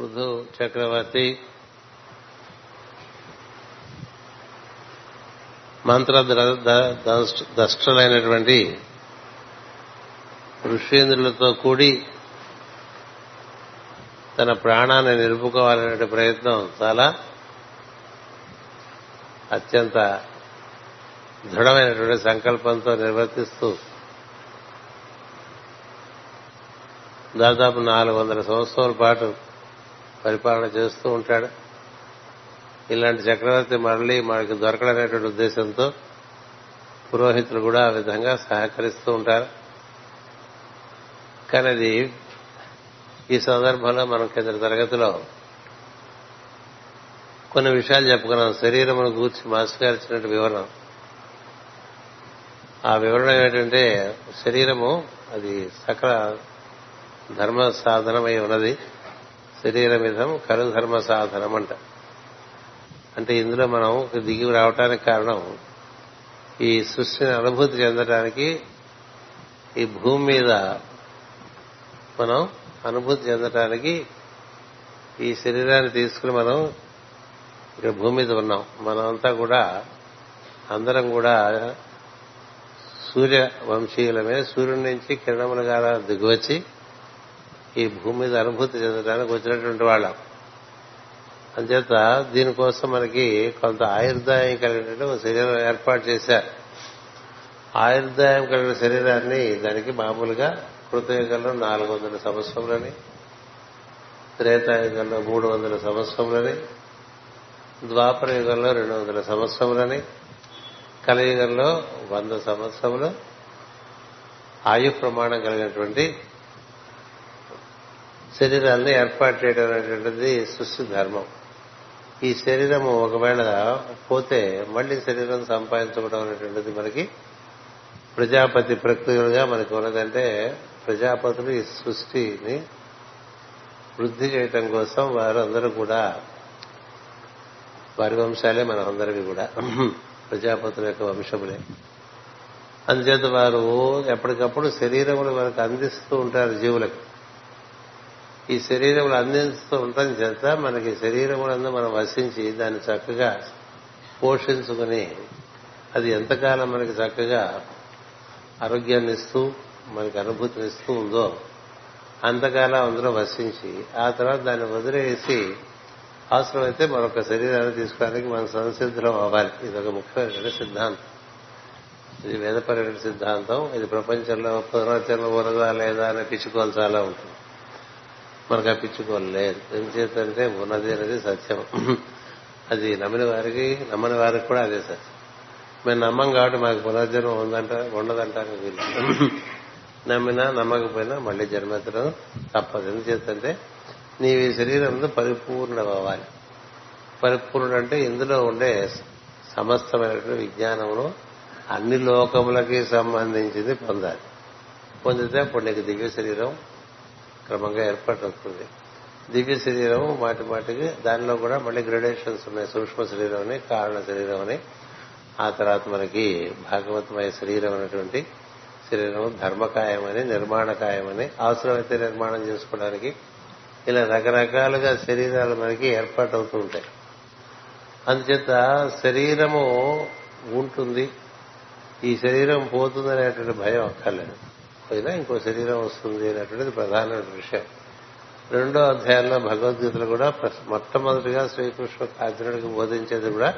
పృథు చక్రవర్తి మంత్ర దష్టలైనటువంటి ఋషేంద్రులతో కూడి తన ప్రాణాన్ని నిలుపుకోవాలనే ప్రయత్నం చాలా అత్యంత దృఢమైనటువంటి సంకల్పంతో నిర్వర్తిస్తూ దాదాపు నాలుగు వందల సంవత్సరాల పాటు పరిపాలన చేస్తూ ఉంటాడు. ఇలాంటి చక్రవర్తి మళ్ళీ మనకి దొరకడనేటువంటి ఉద్దేశంతో పురోహితులు కూడా ఆ విధంగా సహకరిస్తూ ఉంటారు. కానీ అది ఈ సందర్భంలో మనం కింద తరగతిలో కొన్ని విషయాలు చెప్పుకున్నాం. శరీరమును గూర్చి మాస్టర్ గారు ఇచ్చినట్టు వివరణ. ఆ వివరణ ఏంటంటే శరీరము అది సకల ధర్మ సాధనమై ఉన్నది. శరీరమిధం కరు ధర్మ సాధనం అంట అంటే ఇందులో మనం దిగి రావటానికి కారణం ఈ సృష్టిని అనుభూతి చెందడానికి ఈ భూమి మీద మనం అనుభూతి చెందటానికి ఈ శరీరాన్ని తీసుకుని మనం ఇక్కడ భూమి మీద ఉన్నాం. మనమంతా కూడా అందరం కూడా సూర్య వంశీయులమే సూర్యుడి నుంచి కిరణములుగా దిగువచ్చి ఈ భూమి మీద అనుభూతి చెందడానికి వచ్చినటువంటి వాళ్ళం. అంచేత దీనికోసం మనకి కొంత ఆయుర్దాయం కలిగినట్టు ఒక శరీరం ఏర్పాటు చేశారు. ఆయుర్దాయం కలిగిన శరీరాన్ని దానికి మామూలుగా కృతయుగంలో నాలుగు వందల సంవత్సరములని త్రేతాయుగంలో మూడు వందల సంవత్సరములని ద్వాపర యుగంలో రెండు వందల సంవత్సరములని కలియుగంలో వంద సంవత్సరములు ఆయు ప్రమాణం కలిగినటువంటి శరీరాన్ని ఏర్పాటు చేయడం అనేటువంటిది సృష్టి ధర్మం. ఈ శరీరము ఒకవేళ పోతే మళ్ళీ శరీరం సంపాదించుకోవడం అనేటువంటిది మనకి ప్రజాపతి ప్రక్రియలుగా మనకు ఉన్నదంటే ప్రజాపతులు ఈ సృష్టిని వృద్ధి చేయటం కోసం వారు అందరూ కూడా వారి వంశాలే మన అందరివి కూడా ప్రజాపతుల యొక్క వంశములే. అందుచేత వారు ఎప్పటికప్పుడు శరీరములు మనకు అందిస్తూ ఉంటారు జీవులకు. ఈ శరీరములు అందిస్తూ ఉండటం చేత మనకి శరీరములందు మనం వసించి దాన్ని చక్కగా పోషించుకుని అది ఎంతకాలం మనకి చక్కగా ఆరోగ్యాన్ని ఇస్తూ మనకి అనుభూతిని ఇస్తూ ఉందో అంతకాలం అందులో వసించి ఆ తర్వాత దాన్ని వదిలేసి అవసరమైతే మరొక శరీరాన్ని తీసుకోవడానికి మనం సంసిద్ధం అవ్వాలి. ఇది ఒక ముఖ్యమైన సిద్ధాంతం. ఇది వేదపరమైన సిద్ధాంతం. ఇది ప్రపంచంలో పునరుద్ధరణ ఉన్నదా లేదా అనే పిచ్చుకోలు చాలా ఉంటుంది మనకు అప్పించుకోలేదు ఎందుచేతంటే ఉన్నది అనేది సత్యం. అది నమ్మిన వారికి నమ్మని వారికి కూడా అదే సత్యం. మేము నమ్మం కాబట్టి మాకు పునర్జన్మ ఉందంట ఉండదంటానికి వీళ్ళు. నమ్మినా నమ్మకపోయినా మళ్ళీ జన్మెత్తడం తప్పదు. ఎందుచేతంటే నీవి శరీరంలో పరిపూర్ణ అవ్వాలి పరిపూర్ణ అంటే ఇందులో ఉండే సమస్తమైనటువంటి విజ్ఞానములు అన్ని లోకములకి సంబంధించింది పొందాలి. పొందితే అప్పుడు నీకు దివ్య శరీరం క్రమంగా ఏర్పడుతుంది. దివ్య శరీరం మాటి మాటికి దానిలో కూడా మళ్ళీ గ్రేడేషన్స్ ఉన్నాయి. సూక్ష్మ శరీరం అని కారణ శరీరం అని ఆ తర్వాత మనకి భాగవతమయ శరీరం అనేటువంటి శరీరం ధర్మకాయమని నిర్మాణకాయమని అవసరమైతే నిర్మాణం చేసుకోవడానికి ఇలా రకరకాలుగా శరీరాలు మనకి ఏర్పాటవుతూ ఉంటాయి. అందుచేత శరీరము ఉంటుంది. ఈ శరీరం పోతుందనేటువంటి భయం అక్కర్లేదు. పోయినా ఇంకో శరీరం వస్తుంది అనేటువంటిది ప్రధానమైన విషయం. రెండో అధ్యాయంలో భగవద్గీతలు కూడా మొట్టమొదటిగా శ్రీకృష్ణ అర్జునుడికి బోధించేది కూడా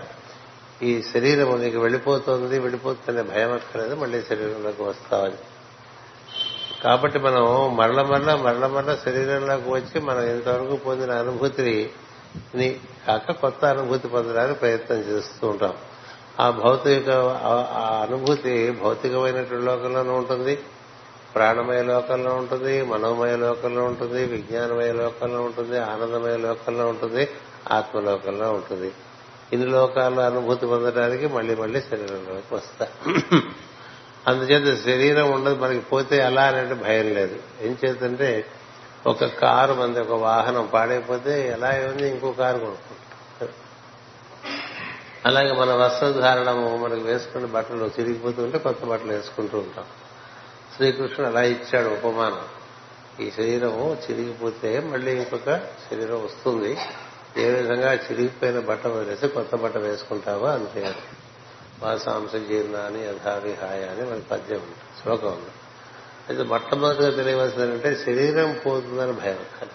ఈ శరీరం నీకు వెళ్ళిపోతుంది వెళ్ళిపోతుందనే భయం అక్కర్లేదు మళ్ళీ శరీరంలోకి వస్తావని. కాబట్టి మనం మరల మరల మరల మరల శరీరంలోకి వచ్చి మనం ఇంతవరకు పొందిన అనుభూతిని కాక కొత్త అనుభూతి పొందడానికి ప్రయత్నం చేస్తూ ఉంటాం. ఆ భౌతిక ఆ అనుభూతి భౌతికమైనటువంటి లోకంలోనూ ఉంటుంది. ప్రాణమయ లోకంలో ఉంటుంది మనోమయ లోకంలో ఉంటుంది విజ్ఞానమయ లోకంలో ఉంటుంది ఆనందమయ లోకంలో ఉంటుంది ఆత్మలోకంలో ఉంటుంది. ఇన్ని లోకాల్లో అనుభూతి పొందడానికి మళ్ళీ మళ్ళీ శరీరంలోకి వస్తా. అందుచేత శరీరం ఉండదు మనకి పోతే ఎలా అనేది భయం లేదు. ఏం చేతంటే ఒక కారు మంది ఒక వాహనం పాడైపోతే ఎలా ఉంది ఇంకో కారు కొనుక్కుంటాం అలాగే మన వస్త్రధారణము మనకు వేసుకున్న బట్టలు చిరిగిపోతుంటే కొత్త బట్టలు వేసుకుంటూ ఉంటాం. శ్రీకృష్ణుడు అలా ఇచ్చాడు ఉపమానం. ఈ శరీరం చిరిగిపోతే మళ్ళీ ఇంకొక శరీరం వస్తుంది. ఏ విధంగా చిరిగిపోయిన బట్ట వదిలేసి కొత్త బట్ట వేసుకుంటావో అంతే వాసాంశ జీర్ణాన్ని యథావిహాయ అని మనకి పద్యం ఉంది శ్లోకం ఉంది. అయితే మొట్టమొదటిగా తెలియవలసిందంటే శరీరం పోతుందని భయం కానీ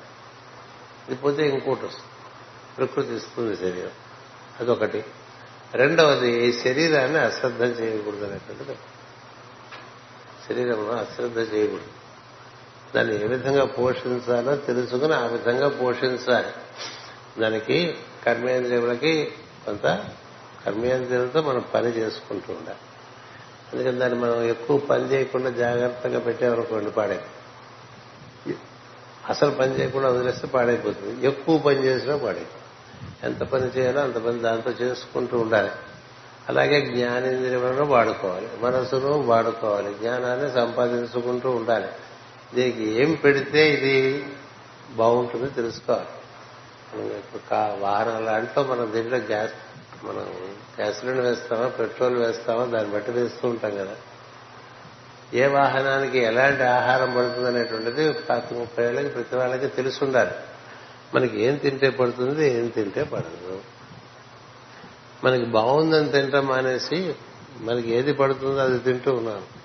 ఇది పోతే ఇంకోటి వస్తుంది. ప్రకృతి ఇస్తుంది శరీరం. అదొకటి. రెండవది ఈ శరీరాన్ని అశ్రద్ధం చేయకూడదు అనేటువంటిది. శరీరంలో అశ్రద్ధ చేయకూడదు. దాన్ని ఏ విధంగా పోషించాలో తెలుసుకుని ఆ విధంగా పోషించాలి. దానికి కర్మేంద్రియములకి కొంత కర్మేంద్రియాలతో మనం పని చేసుకుంటూ ఉండాలి. అందుకని దాన్ని మనం ఎక్కువ పని చేయకుండా జాగ్రత్తగా పెట్టేవనుకోండి పాడే అసలు పని చేయకుండా వదిలేస్తే పాడైపోతుంది. ఎక్కువ పని చేసినా పాడైపోతుంది. ఎంత పని చేయాలో అంత పని దాంతో చేసుకుంటూ ఉండాలి. అలాగే జ్ఞానేంద్రియములను వాడుకోవాలి. మనసును వాడుకోవాలి. జ్ఞానాన్ని సంపాదించుకుంటూ ఉండాలి. దీనికి ఏం పెడితే ఇది బాగుంటుందో తెలుసుకోవాలి. వాహనం లాంటిలో మనం దీంట్లో గ్యాస్ మనం గ్యాస్లిన్ వేస్తామా పెట్రోల్ వేస్తామా దాన్ని బట్టి వేస్తూ ఉంటాం కదా. ఏ వాహనానికి ఎలాంటి ఆహారం పడుతుంది అనేటువంటిది పాత ముప్పై ఏళ్ళకి ప్రతి వాళ్ళకి తెలిసి ఉండాలి. మనకి ఏం తింటే పడుతుంది ఏం తింటే పడదు. మనకి బాగుందని తింటాం మానేసి మనకి ఏది పడుతుందో అది తింటూ ఉన్నాను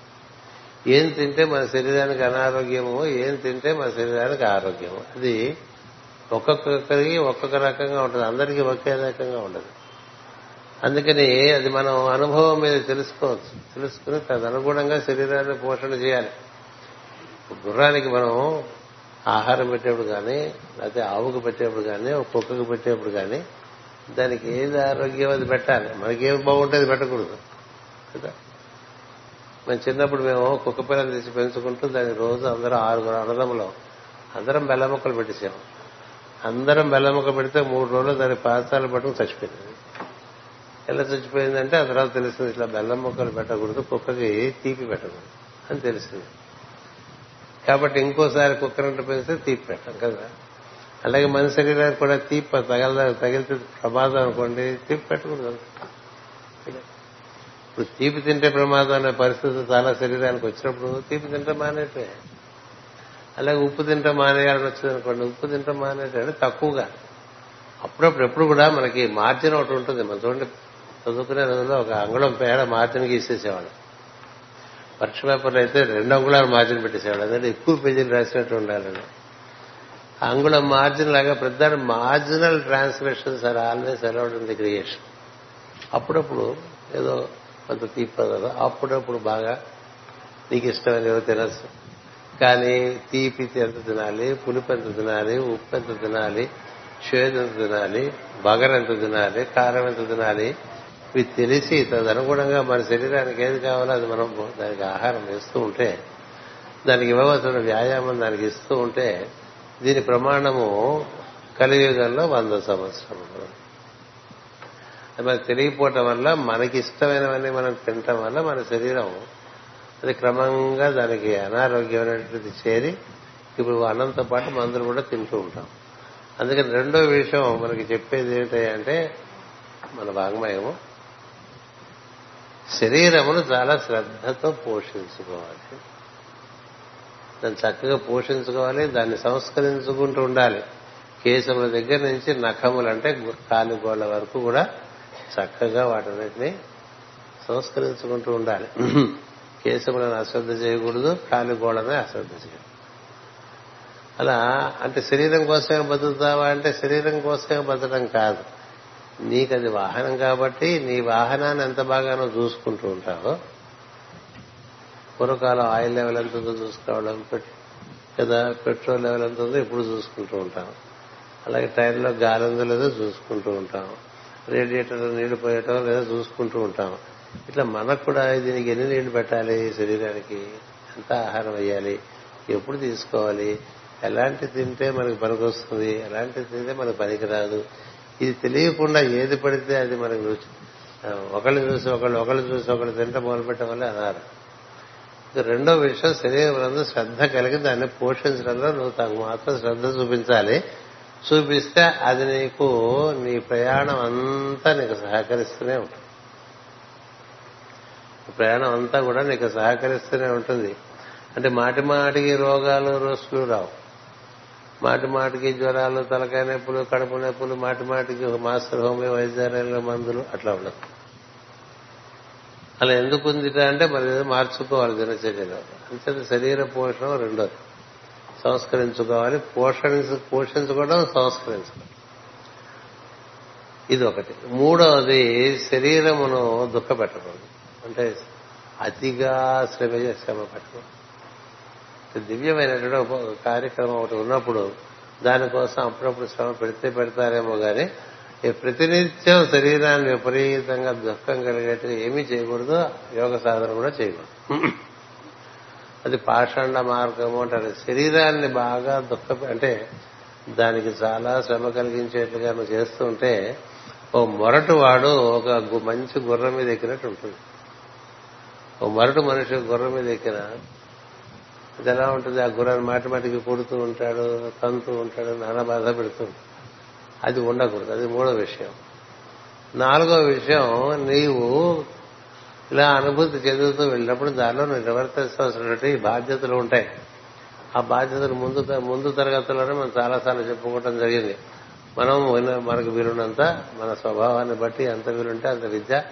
ఏం తింటే మన శరీరానికి అనారోగ్యమో ఏం తింటే మన శరీరానికి ఆరోగ్యమో. అది ఒక్కొక్కరికి ఒక్కొక్క రకంగా ఉంటుంది. అందరికీ ఒకే రకంగా ఉండదు అందుకని అది మనం అనుభవం మీద తెలుసుకోవచ్చు. తెలుసుకుని తదనుగుణంగా శరీరాన్ని పోషణ చేయాలి. గుర్రానికి మనం ఆహారం పెట్టేప్పుడు కానీ లేకపోతే ఆవుకు పెట్టేప్పుడు కానీ ఒక కుక్కకు పెట్టేప్పుడు కానీ దానికి ఏది ఆరోగ్యం అది పెట్టాలి. మనకేం బాగుంటుంది పెట్టకూడదు. కదా? మేము చిన్నప్పుడు మేము కుక్క పిల్లలు తీసి పెంచుకుంటూ దాని రోజు అందరం ఆరుగురు అన్నదమ్ములం. అందరం బెల్ల మొక్కలు పెట్టేసాము అందరం బెల్ల మొక్క పెడితే మూడు రోజులు దాని పాత్రలు పట్టుకుని చచ్చిపోయింది. ఎలా చచ్చిపోయిందంటే ఆ తర్వాత తెలిసింది ఇట్లా బెల్లం మొక్కలు పెట్టకూడదు కుక్కకి తీపి పెట్టకూడదు అని తెలిసింది కాబట్టి ఇంకోసారి కుక్కరంట పెంచితే తీపి పెట్టం కదా? అలాగే మన శరీరానికి కూడా తీప తగల తగిలితే ప్రమాదం అనుకోండి తీపి పెట్టకూడదు ఇప్పుడు తీపి తింటే ప్రమాదం అనే పరిస్థితి చాలా శరీరానికి వచ్చినప్పుడు తీపి తింటే మానేటే అలాగే ఉప్పు తింటే మానేయాలని వచ్చింది అనుకోండి ఉప్పు తింటే మానేటే తక్కువగా. అప్పుడప్పుడు ఎప్పుడు కూడా మనకి మార్జిన్ ఒకటి ఉంటుంది. మనం చూడండి చదువుకునే రోజుల్లో ఒక అంగుళం పేడ మార్జిన్ గీసేసేవాడు పరీక్ష పేపర్లు అయితే రెండు అంగుళాలు మార్జిన్ పెట్టేసేవాడు అదే ఎక్కువ పేజీలు రాసినట్టు ఉండాలని. అంగుళం మార్జిన్ లాగా పెద్ద marginal translations are always allowed in the creation అప్పుడప్పుడు ఏదో కొంత తీపి అప్పుడప్పుడు బాగా నీకు ఇష్టమైన ఏదో తినచ్చు. కానీ తీపి ఎంత తినాలి పులుపు ఎంత తినాలి ఉప్పు ఎంత తినాలి చేదు ఎంత తినాలి బగర్ ఎంత తినాలి కారం ఎంత తినాలి ఇవి తెలిసి తదనుగుణంగా మన శరీరానికి ఏది కావాలో అది మనం దానికి ఆహారం వేస్తూ ఉంటే దానికి ఇవ్వవలసిన వ్యాయామం దానికి ఇస్తూ ఉంటే దీని ప్రమాణము కలియుగంలో వంద సంవత్సరములు. మరి తెలియపోవటం వల్ల మనకి ఇష్టమైనవన్నీ మనం తినటం వల్ల మన శరీరం అది క్రమంగా దానికి అనారోగ్యమైనటువంటిది చేరి ఇప్పుడు అన్నంతో పాటు మందులు కూడా తింటూ ఉంటాం. అందుకని రెండో విషయం మనకి చెప్పేది ఏంటంటే మన వాంగ్మయము శరీరమును చాలా శ్రద్ధతో పోషించుకోవాలి. దాన్ని చక్కగా పోషించుకోవాలి దాన్ని సంస్కరించుకుంటూ ఉండాలి. కేశముల దగ్గర నుంచి నఖములు అంటే కాలుగోళ్ళ వరకు కూడా చక్కగా వాటన్నిటిని సంస్కరించుకుంటూ ఉండాలి. కేశములను అశ్రద్ధ చేయకూడదు కాలుగోళ్ళని అశ్రద్ధ చేయకూడదు. అలా అంటే శరీరం కోసమే బతుకుతావా అంటే శరీరం కోసమే బతకడం కాదు. నీకది వాహనం కాబట్టి నీ వాహనాన్ని ఎంత బాగానో చూసుకుంటూ ఉంటావో పూర్వకాలం ఆయిల్ లెవెల్ ఎంత ఉందో చూసుకోవడం కదా పెట్రోల్ లెవెల్ ఎంత ఉందో ఇప్పుడు చూసుకుంటూ ఉంటాం. అలాగే టైర్లో గాలి ఉందో లేదో చూసుకుంటూ ఉంటాం. రేడియేటర్ నీళ్ళు పోయటం లేదో చూసుకుంటూ ఉంటాం. ఇట్లా మనకు కూడా దీనికి ఎన్ని నీళ్ళు పెట్టాలి శరీరానికి? ఎంత ఆహారం వేయాలి? ఎప్పుడు తీసుకోవాలి? ఎలాంటి తింటే మనకి పనికొస్తుంది ఎలాంటి తింటే మనకి పనికిరాదు ఇది తెలియకుండా ఏది పడితే అది మనకు రుచి ఒకళ్ళు చూసి ఒకళ్ళు ఒకళ్ళు చూసి ఒకళ్ళు తింటే మొదలుపెట్టడం వల్ల అనారు రెండో విషయం శరీరం శ్రద్ధ కలిగి దాన్ని పోషించడంలో నువ్వు తగు మాత్రం శ్రద్ధ చూపించాలి. చూపిస్తే అది నీకు నీ ప్రయాణం అంతా నీకు సహకరిస్తూనే ఉంటుంది. ప్రయాణం అంతా కూడా నీకు సహకరిస్తూనే ఉంటుంది. అంటే మాటి మాటికి రోగాలు రోసులు రావు. మాటి మాటికి జ్వరాలు తలకాయ నొప్పులు కడుపు నొప్పులు మాటి మాటికి మాస్టర్ హోమియో వైద్యాలయంలో మందులు అట్లా ఉండదు అలా ఎందుకు ఉందిట అంటే మరి ఏదో మార్చుకోవాలి దినచర్యలో. అంతే శరీర పోషణ రెండోది. సంస్కరించుకోవాలి పోషణ పోషించుకోవడం సంస్కరించుకోవడం. ఇది ఒకటి మూడవది శరీరమును దుఃఖ పెట్టకూడదు అంటే అతిగా శ్రమ శ్రమ పెట్టకూడదు. దివ్యమైనటువంటి కార్యక్రమం ఒకటి ఉన్నప్పుడు దానికోసం అప్పుడప్పుడు శ్రమ పెడితే పెడతారేమో కానీ ప్రతినిత్యం శరీరాన్ని విపరీతంగా దుఃఖం కలిగేట్టుగా ఏమీ చేయకూడదు యోగ సాధన కూడా చేయకూడదు. అది పాషాండ మార్గము అంటారు. శరీరాన్ని బాగా దుఃఖ అంటే దానికి చాలా శ్రమ కలిగించేట్లుగా నువ్వు చేస్తుంటే ఓ మొరటు వాడు ఒక మంచి గుర్రం మీద ఎక్కినట్టు ఉంటుంది. ఓ మొరటు మనిషి గుర్రం మీద ఎక్కిన అది ఎలా ఉంటుంది? ఆ గుర్రాన్ని మాటి మాటికి కొడుతూ ఉంటాడు తంతూ ఉంటాడు నానా బాధ పెడుతూ ఉంటాడు అది ఉండకూడదు అది మూడో విషయం. నాలుగో విషయం నీవు ఇలా అనుభూతి చెందుతూ వెళ్ళినప్పుడు దానిలో నువ్వు బాధ్యతలు ఉంటాయి. ఆ బాధ్యతలు ముందు ముందు తరగతుల్లోనే మనం చాలాసార్లు చెప్పుకోవటం జరిగింది. మనం మనకు వీలున్నంత మన స్వభావాన్ని బట్టి ఎంత వీలుంటే అంత విద్య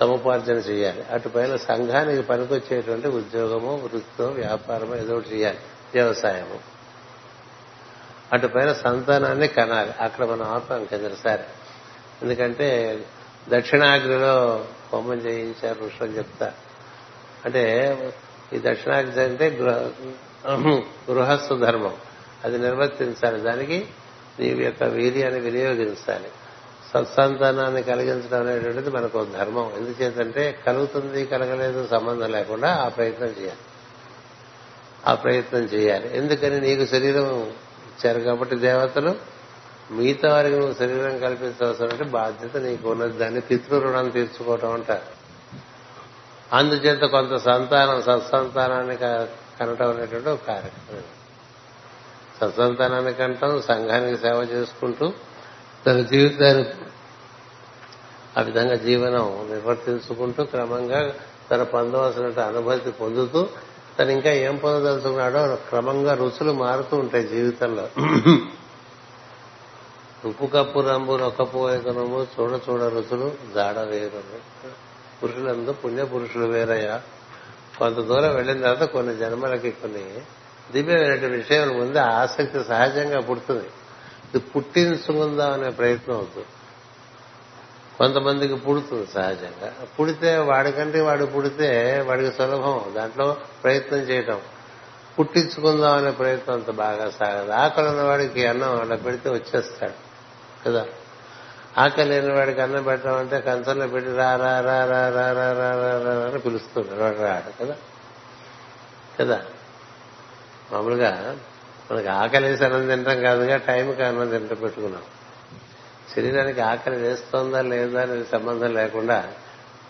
సముపార్జన చేయాలి. అటుపైన సంఘానికి పనికొచ్చేటువంటి ఉద్యోగము వృత్తితో వ్యాపారము ఏదో ఒకటి చేయాలి. వ్యవసాయము. అటుపైన సంతానాన్ని కనాలి. అక్కడ మనం ఆపాం కిందసారి ఎందుకంటే దక్షిణాగ్నిలో హోమం చేయించారు ఋషులు చెప్తా. అంటే ఈ దక్షిణాగ్ని అంటే గృహ గృహస్థ ధర్మం. అది నిర్వర్తించాలి. దానికి నీవి యొక్క వీర్యాన్ని వినియోగించాలి. సత్సంతానాన్ని కలిగించడం అనేటువంటిది మనకు ధర్మం. ఎందుచేతంటే కలుగుతుంది కలగలేదు సంబంధం లేకుండా ఆ ప్రయత్నం చేయాలి. ఆ ప్రయత్నం చేయాలి. ఎందుకని నీకు శరీరం ఇచ్చారు కాబట్టి దేవతలు మిగతా వారికి నువ్వు శరీరం కల్పించవలసిన బాధ్యత నీకు ఉన్నది. దాన్ని పితృ రుణం తీర్చుకోవటం అంటారు. అందుచేత కొంత సంతానం సత్సంతానాన్ని కనటం అనేటువంటి ఒక కార్యక్రమం. సత్సంతానాన్ని కంటాం సంఘానికి సేవ చేసుకుంటూ తన జీవితాన్ని ఆ విధంగా జీవనం నిర్వర్తించుకుంటూ క్రమంగా తన పొందవలసిన అనుభూతి పొందుతూ తను ఇంకా ఏం పొందదలుచుకున్నాడో క్రమంగా రుచులు మారుతూ ఉంటాయి జీవితంలో. ఉప్పు కప్పు రంబు నొక్కపు చూడ చూడ రుచులు జాడ వేరు పురుషులందు పుణ్య పురుషులు వేరయ్యా. కొంత దూరం వెళ్ళిన తర్వాత కొన్ని జన్మలకి కొన్ని దివ్యమైనటువంటి విషయాలు ముందు ఆసక్తి సహజంగా పుడుతుంది. ఇది పుట్టించుకుందాం అనే ప్రయత్నం అవుతుంది. కొంతమందికి పుడుతుంది సహజంగా. పుడితే వాడికంటే వాడు పుడితే వాడికి సులభం. దాంట్లో ప్రయత్నం చేయటం. పుట్టించుకుందాం అనే ప్రయత్నం అంత బాగా సాగదు. ఆకలి ఉన్నవాడికి అన్నం అలా పెడితే వచ్చేస్తాడు. కదా? ఆకలి లేని వాడికి అన్నం పెట్టామంటే కంచంలో పెట్టి రా రా రా రా రా రా రా రా రా అని పిలుస్తున్నాడు వాడు రాడు. కదా? కదా? మామూలుగా మనకి ఆకలి అన్నం తింటాం కాదుగా టైంకి అన్నం తింట పెట్టుకున్నాం. శరీరానికి ఆకలి వేస్తోందా లేదా అనేది సంబంధం లేకుండా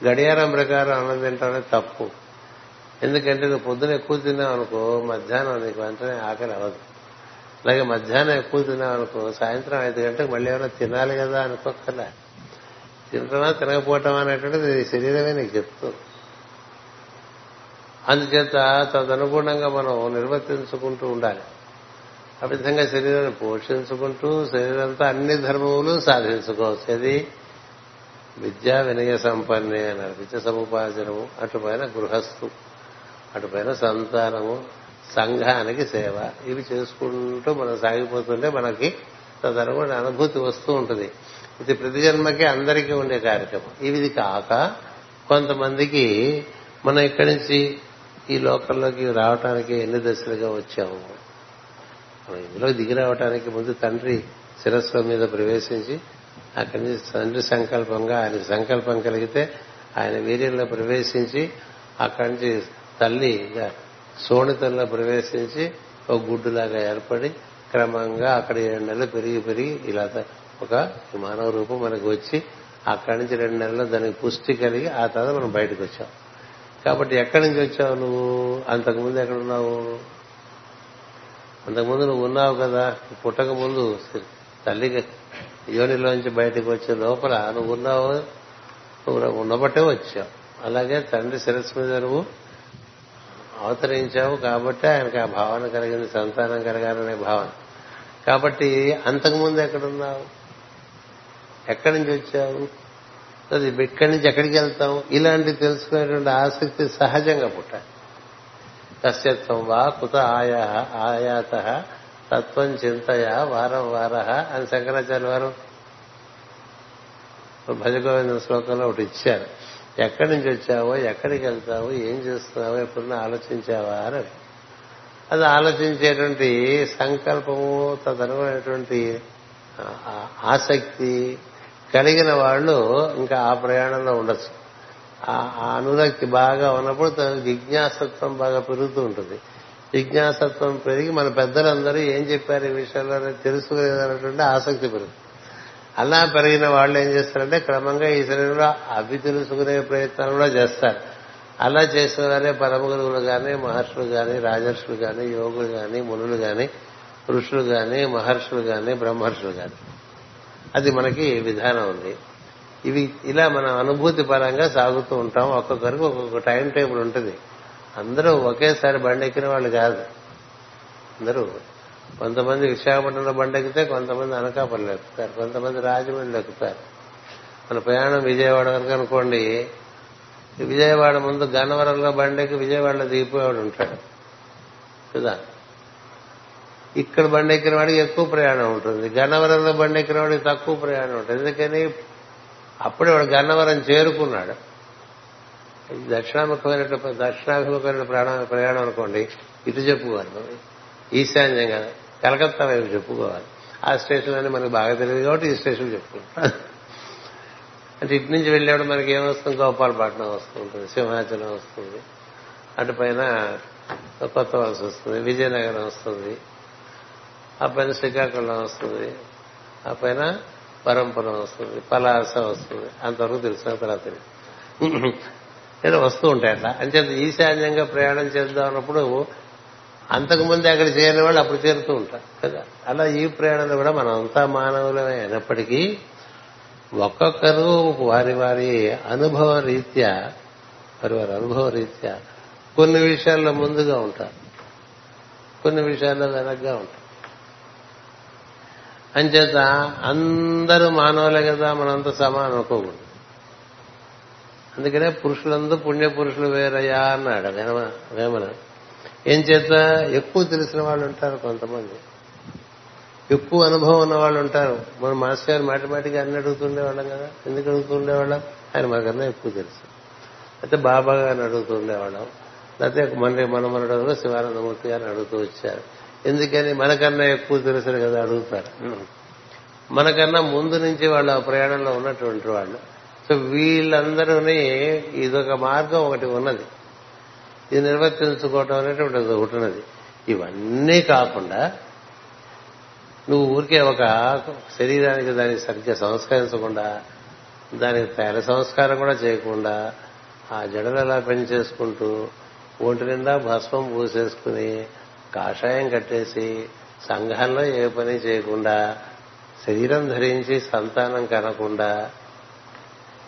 గడియారం ప్రకారం అన్నం తింటాం అనేది తప్పు. ఎందుకంటే నువ్వు పొద్దున ఎక్కువ తిన్నావు అనుకో మధ్యాహ్నం నీకు వెంటనే ఆకలి అవ్వదు. అలాగే మధ్యాహ్నం ఎక్కువ తిన్నావు అనుకో సాయంత్రం ఐదు గంటలకు మళ్ళీ ఏమైనా తినాలి కదా అనుకోకలే తినటమా తినకపోవటం అనేటువంటిది నీ శరీరమే నీకు చెప్తుంది అందుచేత తదనుగుణంగా మనం నిర్వర్తించుకుంటూ ఉండాలి. ఆ విధంగా శరీరాన్ని పోషించుకుంటూ శరీరంతో అన్ని ధర్మములు సాధించుకోవచ్చు అది విద్యా వినయ సంపన్నే అన్నారు. విద్య సముపార్జనము అటుపైన గృహస్థు అటుపైన సంతానము సంఘానికి సేవ. ఇవి చేసుకుంటూ మనం సాగిపోతుంటే మనకి తదనుగుణ అనుభూతి వస్తూ ఉంటుంది. ఇది ప్రతి జన్మకి అందరికీ ఉండే కార్యక్రమం. ఇవి కాక కొంతమందికి మనం ఇక్కడి నుంచి ఈ లోకంలోకి రావటానికి ఎన్ని దశలుగా వచ్చాము? ఇందులో దిగి రావటానికి ముందు తండ్రి శిరస్సు మీద ప్రవేశించి అక్కడి నుంచి తండ్రి సంకల్పంగా ఆయన సంకల్పం కలిగితే ఆయన వీర్యంలో ప్రవేశించి అక్కడి నుంచి తల్లి సోణితంలో ప్రవేశించి ఒక గుడ్డులాగా ఏర్పడి క్రమంగా అక్కడ ఏడు నెలలు పెరిగి పెరిగి ఇలా ఒక మానవ రూపం మనకు వచ్చి అక్కడి నుంచి రెండు నెలలు దానికి పుష్టి కలిగి ఆ తర్వాత మనం బయటకు వచ్చాం. కాబట్టి ఎక్కడి నుంచి వచ్చావు నువ్వు? అంతకుముందు ఎక్కడున్నావు అంతకుముందు నువ్వు ఉన్నావు కదా పుట్టక ముందు తల్లి యోనిలోంచి బయటకు వచ్చే లోపల నువ్వు ఉన్నావు నువ్వు ఉన్నబట్టే వచ్చావు. అలాగే తండ్రి శిరస్సు మీద నువ్వు అవతరించావు కాబట్టి ఆయనకు ఆ భావన కలిగింది సంతానం కలగాలనే భావన. కాబట్టి అంతకుముందు ఎక్కడున్నావు? ఎక్కడి నుంచి వచ్చావు? అది ఇక్కడి నుంచి ఎక్కడికి వెళ్తాం ఇలాంటివి తెలుసుకునేటువంటి ఆసక్తి సహజంగా పుట్టాలి. కశ్యత్వం వా కుత ఆయా ఆయాత తత్వం చింతయ వారం వార అని శంకరాచార్య వారు భజగోవింద శ్లోకంలో ఒకటి ఇచ్చారు. ఎక్కడి నుంచి వచ్చావో ఎక్కడికి వెళ్తావో ఏం చేస్తున్నావో ఎప్పుడన్నా ఆలోచించావా అని అది ఆలోచించేటువంటి సంకల్పము తదనుగుణమైనటువంటి ఆసక్తి కలిగిన వాళ్ళు ఇంకా ఆ ప్రయాణంలో ఉండొచ్చు. ఆ అనురక్తి బాగా ఉన్నప్పుడు తన జిజ్ఞాసత్వం బాగా పెరుగుతూ ఉంటుంది. జిజ్ఞాసత్వం పెరిగి మన పెద్దలందరూ ఏం చెప్పారు ఈ విషయంలో తెలుసుకునేదన్నటువంటి ఆసక్తి పెరుగుతుంది. అలా పెరిగిన వాళ్ళు ఏం చేస్తారంటే క్రమంగా ఈ శరీరంలో అవి తెలుసుకునే ప్రయత్నాలు కూడా చేస్తారు. అలా చేసిన వారే పరమ గురువులు కానీ మహర్షులు కానీ రాజర్షులు కానీ యోగులు కానీ మునులు కానీ ఋషులు కానీ మహర్షులు కానీ బ్రహ్మర్షులు కానీ అది మనకి విధానం ఉంది. ఇవి ఇలా మనం అనుభూతి పరంగా సాగుతూ ఉంటాం. ఒక్కొక్కరికి ఒక్కొక్క టైం టేబుల్ ఉంటుంది. అందరూ ఒకేసారి బండి ఎక్కిన వాళ్ళు కాదు. అందరూ కొంతమంది విశాఖపట్నంలో బండి ఎక్కితే కొంతమంది అనకాపల్లి ఎక్కుతారు. కొంతమంది రాజమండ్రి ఎక్కుతారు. మన ప్రయాణం విజయవాడ వరకు అనుకోండి విజయవాడ ముందు గన్నవరంలో బండెక్కి విజయవాడలో దిగిపోయేవాడు ఉంటాడు. కదా? ఇక్కడ బండి ఎక్కిన వాడికి ఎక్కువ ప్రయాణం ఉంటుంది. గన్నవరంలో బండి ఎక్కిన వాడికి తక్కువ ప్రయాణం ఉంటుంది. ఎందుకని? అప్పుడే వాడు గన్నవరం చేరుకున్నాడు. దక్షిణాముఖమైన దక్షిణాభిముఖమైన ప్రయాణం ప్రయాణం అనుకోండి ఇటు చెప్పుకోవాలి ఈశాన్యంగా కలకత్తా వైపు చెప్పుకోవాలి. ఆ స్టేషన్ అని మనకు బాగా తెలియదు కాబట్టి ఈ స్టేషన్ చెప్పుకుంటాం. అంటే ఇటు నుంచి వెళ్ళేప్పుడు మనకి ఏమొస్తుంది? గోపాలపట్నం వస్తుంటుంది సింహాచలం వస్తుంది. అటు పైన కొత్త వలస వస్తుంది విజయనగరం వస్తుంది. ఆ పైన శ్రీకాకుళం వస్తుంది. ఆ పైన పరంపర వస్తుంది పలాస వస్తుంది. అంతవరకు తెలిసిన తర్వాత తెలియదు. ఏదో వస్తూ ఉంటాయి అట్లా అంచేత ఈశాన్యంగా ప్రయాణం చేద్దాం అన్నప్పుడు అంతకుముందు అక్కడ చేయని వాళ్ళు అప్పుడు చేరుతూ ఉంటారు కదా? అలా ఈ ప్రయాణంలో కూడా మనం అంతా మానవులమే అయినప్పటికీ ఒక్కొక్కరు వారి వారి అనుభవ రీత్యా వారి వారి అనుభవ రీత్యా కొన్ని విషయాల్లో ముందుగా ఉంటారు. కొన్ని విషయాల్లో వెనక్గా ఉంటారు. అంచేత అందరూ మానవులే కదా మనంత సమానం అనుకోకూడదు. అందుకనే పురుషులందరూ పుణ్య పురుషులు వేరయ్యా అన్నాడు వేమన. ఏం చేత? ఎక్కువ తెలిసిన వాళ్ళు ఉంటారు కొంతమంది. ఎక్కువ అనుభవం ఉన్న వాళ్ళు ఉంటారు. మన మాస్టర్ గారు మాటిమాటికి అన్ని అడుగుతుండేవాళ్ళం కదా. ఎందుకు అడుగుతుండేవాళ్ళం ఆయన మాకన్నా ఎక్కువ తెలుసు. అయితే బాబా గారిని అడుగుతుండేవాళ్ళం లేకపోతే మన మన మనడంలో శివానందమూర్తి గారిని అడుగుతూ వచ్చారు. ఎందుకని మనకన్నా ఎక్కువ తెలుసు కదా అడుగుతారు. మనకన్నా ముందు నుంచి వాళ్ళ ప్రయాణంలో ఉన్నటువంటి వాళ్ళు. సో వీళ్ళందరూని ఇదొక మార్గం ఒకటి ఉన్నది. ఇది నిర్వర్తించుకోవటం అనేటువంటిది ఒకటి ఉన్నది. ఇవన్నీ కాకుండా నువ్వు ఊరికే ఒక శరీరానికి దాన్ని సరిగ్గా సంస్కరించకుండా దానికి తైల సంస్కారం కూడా చేయకుండా ఆ జడలు ఎలా పని చేసుకుంటూ ఒంటి నిండా భస్మం పూసేసుకుని కాషాయం కట్టేసి సంఘంలో ఏ పని చేయకుండా శరీరం ధరించి సంతానం కనకుండా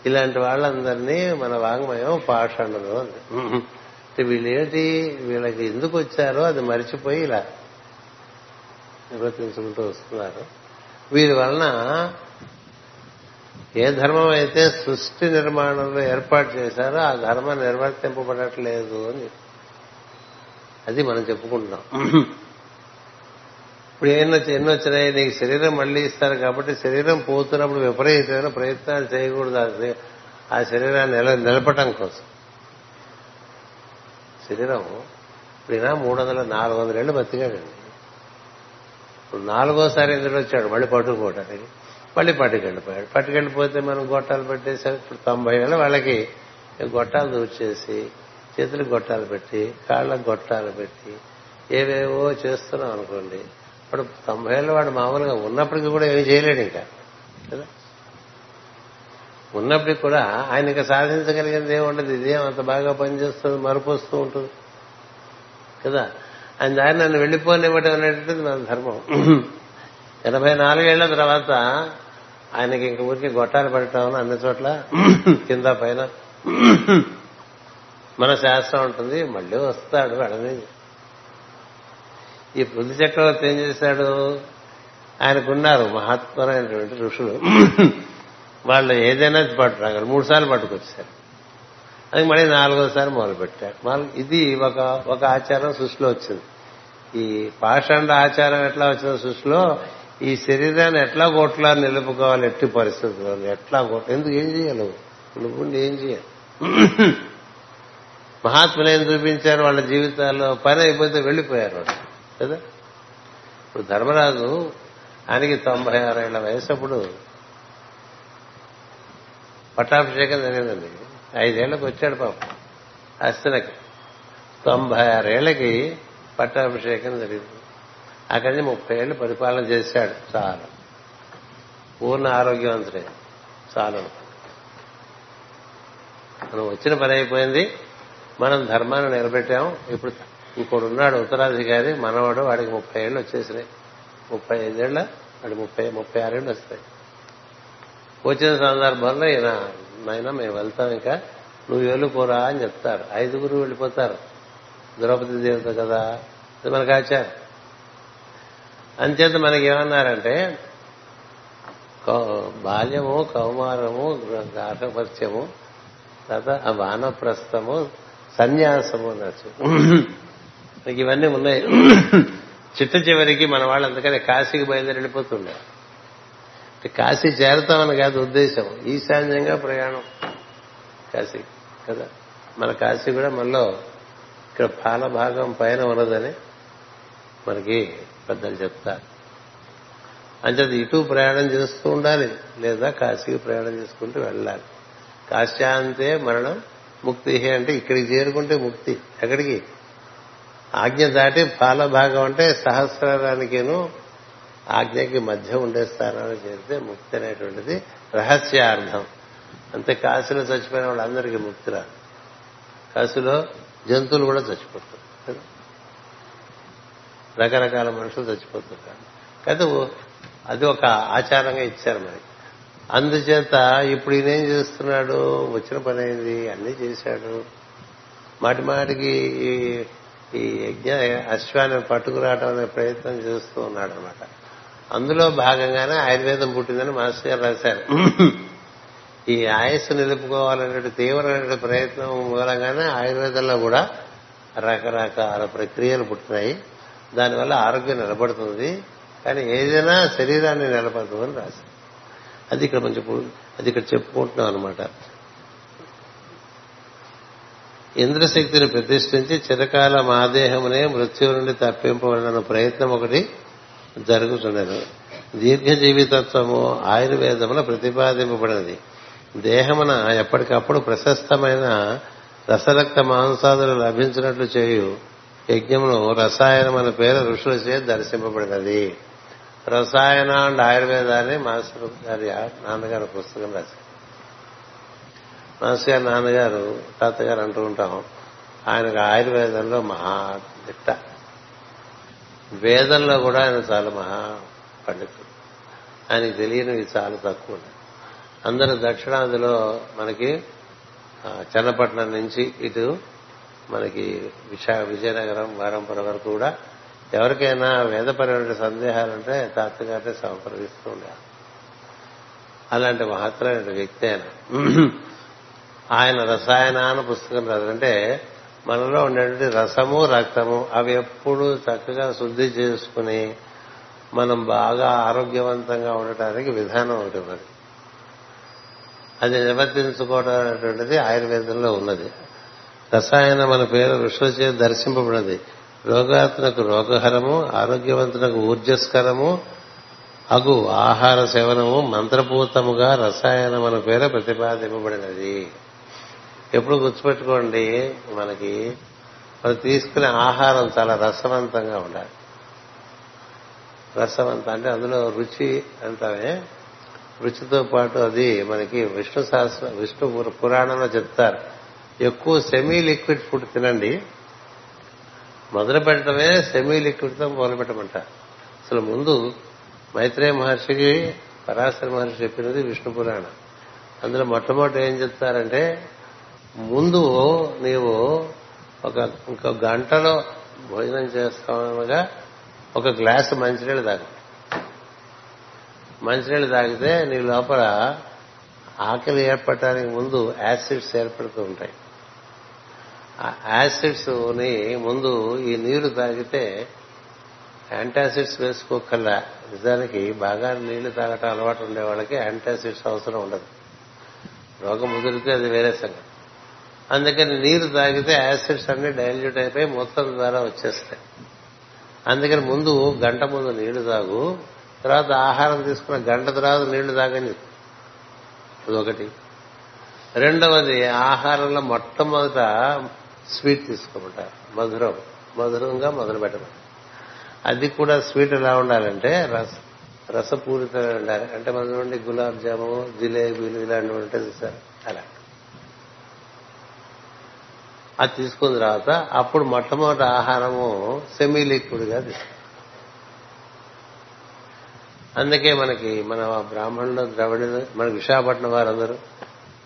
ఇలాంటి వాళ్ళందరినీ మన వాంగ్మయం పాషండలు అంది. వీళ్ళేంటి? వీళ్ళకి ఎందుకు వచ్చారో అది మర్చిపోయి ఇలా నిర్వర్తించుకుంటూ వస్తున్నారు. వీరి వలన ఏ ధర్మం అయితే సృష్టి నిర్మాణంలో ఏర్పాటు చేశారో ఆ ధర్మం నిర్వర్తింపబడట్లేదు అని అది మనం చెప్పుకుంటున్నాం. ఇప్పుడు ఎన్నో ఎన్నో వచ్చినాయి నీకు శరీరం మళ్ళీ ఇస్తారు కాబట్టి శరీరం పోతున్నప్పుడు విపరీతమైన ప్రయత్నాలు చేయకూడదు. ఆ శరీరాన్ని నిల నిలపటం కోసం. శరీరం ఇప్పుడైనా మూడు వందల నాలుగు వందల ఏళ్ళు బతికాడండి. ఇప్పుడు నాలుగోసారి ఎందుకు వచ్చాడు? మళ్ళీ పట్టుకోవటానికి మళ్ళీ పట్టుకెళ్ళిపోయాడు. పట్టుకెళ్ళిపోతే మనం గొట్టాలు పెట్టేసరికి ఇప్పుడు తొంభై ఏళ్ళ వాళ్ళకి గొట్టాలు దూర్చేసి చేతులకు గొట్టాలు పెట్టి కాళ్ళకు గొట్టాలు పెట్టి ఏవేవో చేస్తున్నాం అనుకోండి వాడు తొంభై ఏళ్ళు వాడు మామూలుగా ఉన్నప్పటికీ కూడా ఏమి చేయలేడు ఇంకా కదా? ఉన్నప్పటికీ కూడా ఆయన ఇంకా సాధించగలిగింది ఏముండదు ఇదేం అంత బాగా పనిచేస్తుంది మరుపు వస్తూ ఉంటుంది కదా? ఆయన దాన్ని నన్ను వెళ్ళిపోనివ్వటం అనేటువంటిది మన ధర్మం. ఎనభై నాలుగేళ్ళ తర్వాత ఆయనకి ఇంక ఊరికి గొట్టాలు పెట్టడం అన్ని చోట్ల కింద పైన మన శాస్త్రం ఉంటుంది మళ్ళీ వస్తాడు అడని ఈ పృథ్వీ చక్రవర్తి ఏం చేశాడు? ఆయనకున్నారు మహాత్మరైనటువంటి ఋషులు. వాళ్ళు ఏదైనా పట్టురాగలరు మూడు సార్లు పట్టుకొచ్చారు. అది మళ్ళీ నాలుగోసారి మొదలు పెట్టారు ఇది ఒక ఒక ఆచారం సృష్టిలో వచ్చింది. ఈ పాషాండ ఆచారం ఎట్లా వచ్చిన సృష్టిలో ఈ శరీరాన్ని ఎట్లా కొట్లా నిలుపుకోవాలి ఎట్టి పరిస్థితుల్లో? ఎట్లా కొట్ట? ఎందుకు ఏం చేయాలి నువ్వు ఏం చేయాలి? మహాత్ములు చూపించారు? వాళ్ళ జీవితాల్లో పని అయిపోతే వెళ్ళిపోయారు కదా? ఇప్పుడు ధర్మరాజు ఆయనకి తొంభై ఆరేళ్ళ వయసు అప్పుడు పట్టాభిషేకం జరిగిందండి. ఐదేళ్ళకు వచ్చాడు పాపం. అస్తినకి తొంభై ఆరేళ్ళకి పట్టాభిషేకం జరిగింది. అక్కడి నుంచి ముప్పై ఏళ్ళు పరిపాలన చేశాడు చాలు పూర్ణ ఆరోగ్యవంతుడే చాలు మనం వచ్చిన పని అయిపోయింది. మనం ధర్మాన్ని నిలబెట్టాం ఇప్పుడు ఇంకోడు ఉన్నాడు ఉత్తరాధికారి మనవాడు వాడికి ముప్పై ఏళ్ళు వచ్చేసినాయి. ముప్పై ఐదేళ్ళ వాడి ముప్పై ముప్పై ఆరేళ్ళు వస్తాయి. వచ్చిన సందర్భంలో ఈయన నాయన మేము వెళ్తాం ఇంకా. నువ్వు వెళ్ళిపోరా అని చెప్తారు. ఐదుగురు వెళ్ళిపోతారు. ద్రౌపది దేవత కదా? ఇది మనకు ఆచారం. అంచేత మనకి ఏమన్నారంటే బాల్యము కౌమారము గార్హపత్యము తర్వాత వానప్రస్థము సన్యాసము అనొచ్చు మనకి ఇవన్నీ ఉన్నాయి. చిట్ట చివరికి మన వాళ్ళు అందుకనే కాశీకి బయలుదేరి వెళ్ళిపోతుండే కాశీ చేరతామని కాదు ఉద్దేశం. ఈశాన్యంగా ప్రయాణం. కాశీ కదా? మన కాశీ కూడా మనలో ఇక్కడ పాల భాగం పైన ఉన్నదని మనకి పెద్దలు చెప్తారు. అంచేది ఇటు ప్రయాణం చేస్తూ ఉండాలి లేదా కాశీకి ప్రయాణం చేసుకుంటూ వెళ్ళాలి. కాశ్యాంతే మరణం ముక్తి అంటే ఇక్కడికి చేరుకుంటే ముక్తి. ఎక్కడికి? ఆజ్ఞ దాటి పాల భాగం అంటే సహస్రానికేను ఆజ్ఞకి మధ్య ఉండే స్థానాన్ని చేరితే ముక్తి అనేటువంటిది రహస్యార్థం. అంతే కాశీలో చచ్చిపోయిన వాళ్ళందరికీ ముక్తి రాదు. కాశీలో జంతువులు కూడా చచ్చిపోతారు. రకరకాల మనుషులు చచ్చిపోతుంటారు అయితే అది ఒక ఆచారంగా ఇచ్చారు మనకి అందుచేత ఇప్పుడు ఈయనేం చేస్తున్నాడు? వచ్చిన పని అయింది అన్నీ చేశాడు. మాటి మాటికి ఈ యజ్ఞ అశ్వాన్ని పట్టుకురావటం అనే ప్రయత్నం చేస్తూ ఉన్నాడు అనమాట అందులో భాగంగానే ఆయుర్వేదం పుట్టిందని మాస్టర్ గారు రాశారు. ఈ ఆయుస్సు నిలుపుకోవాలనే తీవ్రమైన ప్రయత్నం మూలంగానే ఆయుర్వేదంలో కూడా రకరకాల ప్రక్రియలు పుట్టినాయి. దానివల్ల ఆరోగ్యం నిలబడుతుంది. కానీ ఏదైనా శరీరాన్ని నిలబడుతుందని రాశారు. అది ఇక్కడ కొంచెం అది ఇక్కడ చెప్పుకుంటున్నాం అనమాట ఇంద్రశక్తిని ప్రతిష్ఠించి చిరకాల మాదేహమునే మృత్యువు నుండి తప్పింపబడిన ప్రయత్నం ఒకటి జరుగుతున్నది. దీర్ఘ జీవితత్వము ఆయుర్వేదమున ప్రతిపాదింపబడినది. దేహమున ఎప్పటికప్పుడు ప్రశస్తమైన రసరక్త మాంసాదులు లభించినట్లు చేయు యజ్ఞమును రసాయనం అనే పేరు ఋషులచే దర్శింపబడినది. రసాయన అండ్ ఆయుర్వేదాన్ని మాస్టర్ గారి నాన్నగారు పుస్తకం రాశారు. మాస్టర్ గారి నాన్నగారు తాతగారు అంటూ ఉంటాం ఆయనకు ఆయుర్వేదంలో మహా దిట్ట. వేదంలో కూడా ఆయన చాలా మహా పండితుడు. ఆయనకి తెలియనివి చాలా తక్కువ అందరూ దక్షిణాదిలో మనకి చన్నపట్నం నుంచి ఇటు మనకి విశా విజయనగరం వారంపురం వరకు కూడా ఎవరికైనా వేదపరమైన సందేహాలుంటే తాతగారిని సంప్రదిస్తూ ఉండాలి. అలాంటి మహత్తరమైన వ్యక్తి ఆయన. ఆయన రసాయనాన పుస్తకం రాదంటే మనలో ఉండేటువంటి రసము రక్తము అవి ఎప్పుడు చక్కగా శుద్ధి చేసుకుని మనం బాగా ఆరోగ్యవంతంగా ఉండటానికి విధానం ఒకటి మరి అది నిర్వర్తించుకోవడం అనేటువంటిది ఆయుర్వేదంలో ఉన్నది. రసాయన మన పేరు ఋషులచే దర్శింపబడినది. రోగాత్మకు రోగహరము ఆరోగ్యవంతునకు ఊర్జస్కరము అగు ఆహార సేవనము మంత్రపూతముగా రసాయనం మన పేరు ప్రతిపాదింపబడినది. ఎప్పుడు గుర్తుపెట్టుకోండి మనకి మనం తీసుకునే ఆహారం చాలా రసవంతంగా ఉండాలి. రసవంతం అంటే అందులో రుచి అంటామే. రుచితో పాటు అది మనకి విష్ణు శాస్త్ర విష్ణు పురాణంలో చెప్తారు. ఎక్కువ సెమీ లిక్విడ్ ఫుడ్ తినండి. మొదలు పెట్టడమే సెమీ లిక్విడ్తో మొదలు పెట్టమంటారు అసలు ముందు మైత్రేయ మహర్షికి పరాశర మహర్షి చెప్పినది విష్ణు పురాణం. అందులో మొట్టమొదటి ఏం చెప్తారంటే ముందు నీవు ఒక ఇంకో గంటలో భోజనం చేస్తామనగా ఒక గ్లాసు మంచినీళ్ళు తాగు. మంచినీళ్ళు తాగితే నీ లోపల ఆకలి ఏర్పడటానికి ముందు యాసిడ్స్ ఏర్పడుతూ ఉంటాయి. యాసిడ్స్ని ముందు ఈ నీరు తాగితే యాంటాసిడ్స్ వేసుకోకల్లా నిజానికి బాగా నీళ్ళు తాగటం అలవాటు ఉండే వాళ్ళకి యాంటాసిడ్స్ అవసరం ఉండదు. రోగం ముదిరితే అది వేరే సంగతి. అందుకని నీరు తాగితే యాసిడ్స్ అన్ని డైల్యూట్ అయిపోయి మొత్తం ద్వారా వచ్చేస్తాయి. అందుకని ముందు గంట ముందు నీళ్ళు తాగు తర్వాత ఆహారం తీసుకున్న గంట తర్వాత నీళ్ళు తాగని అదొకటి. రెండవది ఆహారంలో మొట్టమొదట స్వీట్ తీసుకోమంటారు మధురం. మధురంగా మొదలు పెట్టడం. అది కూడా స్వీట్ ఎలా ఉండాలంటే రస రసపూరితంగా ఉండాలి. అంటే మన నుండి గులాబ్ జాము జిలేబీలు ఇలాంటివి ఉంటాయి చూసారు అలా. అది తీసుకున్న తర్వాత అప్పుడు మొట్టమొదటి ఆహారము సెమీ లిక్విడ్గా తీసుకో అందుకే మనకి మన బ్రాహ్మణులు ద్రవిడులు మన విశాఖపట్నం వారందరూ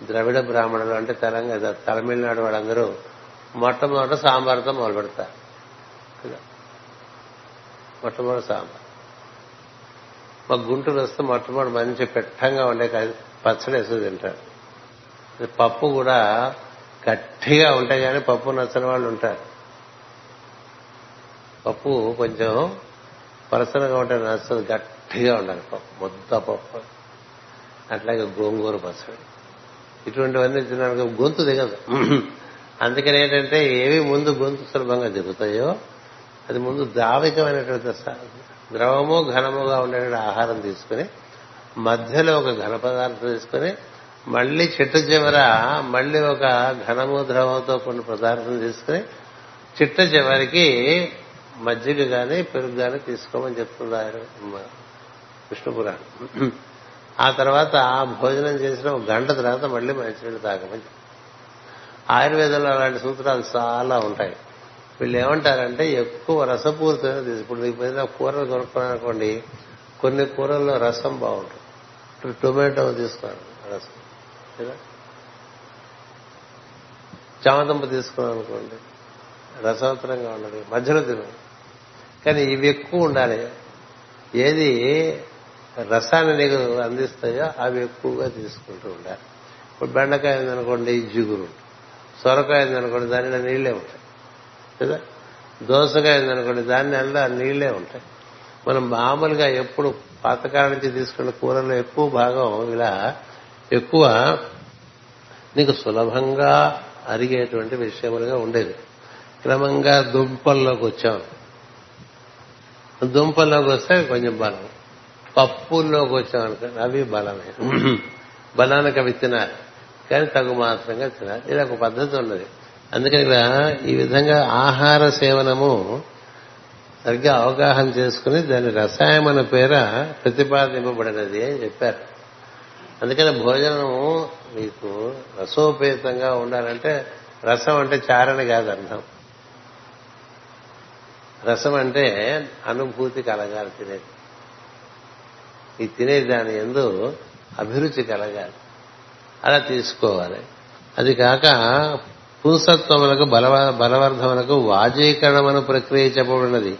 ద్రవిడ బ్రాహ్మణులు అంటే తెలంగాణ తమిళనాడు వాళ్ళందరూ మొట్టమొదట సాంబార్తో మొదలు పెడతారు మొట్టమొదటి సాంబార్. మా గుంటూరు వస్తే మొట్టమొదటి మంచి పెట్టంగా ఉండే పచ్చడి వేసి తింటారు. పప్పు కూడా గట్టిగా ఉంటాయి కానీ పప్పు నచ్చని వాళ్ళు ఉంటారు. పప్పు కొంచెం పరసనగా ఉంటే నచ్చదు గట్టిగా ఉండాలి పప్పు ముద్ద పప్పు. అట్లాగే గోంగూర పచ్చడి. ఇటువంటివన్నీ తినడానికి గొంతు దిగదు. అందుకని ఏంటంటే ఏవి ముందు గొంతు సులభంగా దిగుతాయో అది ముందు ద్రావికమైనటువంటి ద్రవము ఘనముగా ఉండేటువంటి ఆహారం తీసుకుని మధ్యలో ఒక ఘన పదార్థం తీసుకుని మళ్ళీ చిట్ట చివర మళ్ళీ ఒక ఘనము ద్రవంతో కొన్ని పదార్థం తీసుకుని చిట్ట చివరికి మజ్జిగ గాని పెరుగు గాని తీసుకోమని చెప్తున్నారు ఆయన విష్ణు పురాణం. ఆ తర్వాత భోజనం చేసిన ఒక గంట తర్వాత మళ్ళీ మంచినీళ్ళు తాగమని ఆయుర్వేదంలో అలాంటి సూత్రాలు చాలా ఉంటాయి. వీళ్ళు ఏమంటారంటే ఎక్కువ రసపూరితమైన ఇప్పుడు మీకు ఏదైనా కూరలు కొనుక్కున్నారనుకోండి కొన్ని కూరల్లో రసం బాగుంటుంది. ఇప్పుడు టొమాటో తీసుకున్నాను రసం. కదా చామదంప తీసుకున్నాం అనుకోండి రసవత్తరంగా ఉండదు మధ్యలో తిన. కానీ ఇవి ఎక్కువ ఉండాలి. ఏది రసాన్ని నీకు అందిస్తాయో అవి ఎక్కువగా తీసుకుంటూ ఉండాలి. ఇప్పుడు బెండకాయ ఉందనుకోండి జిగురు. సొరకాయ ఉందనుకోండి దానిలో నీళ్ళే ఉంటాయి. కదా దోసకాయ ఉందనుకోండి దాని నెలలో నీళ్ళే ఉంటాయి. మనం మామూలుగా ఎప్పుడు పాతకాలం నుంచి తీసుకున్న కూరలో ఎక్కువ భాగం ఇలా ఎక్కువ నీకు సులభంగా అరిగేటువంటి విషయములుగా ఉండేది. క్రమంగా దుంపల్లోకి వచ్చాం. దుంపల్లోకి వస్తే కొంచెం బలం. పప్పుల్లోకి వచ్చాం అనుకోండి అవి బలమే. బలానికి అవి తినాలి. కానీ తగు మాత్రంగా తినాలి. ఇది ఒక పద్ధతి ఉన్నది. అందుకని ఇక్కడ ఈ విధంగా ఆహార సేవనము సరిగ్గా అవగాహన చేసుకుని దాని రసాయన పేర ప్రతిపాదింపబడినది అని చెప్పారు. అందుకని భోజనం మీకు రసోపేతంగా ఉండాలంటే రసం అంటే చారణ కాదు అర్థం. రసం అంటే అనుభూతి కలగాలి తినేది. ఈ తినే దాని ఎందు అభిరుచి కలగాలి. అలా తీసుకోవాలి. అది కాక పుంసత్వములకు బలవ బలవర్ధములకు వాజీకరణమను ప్రక్రియ చెప్పబడినది.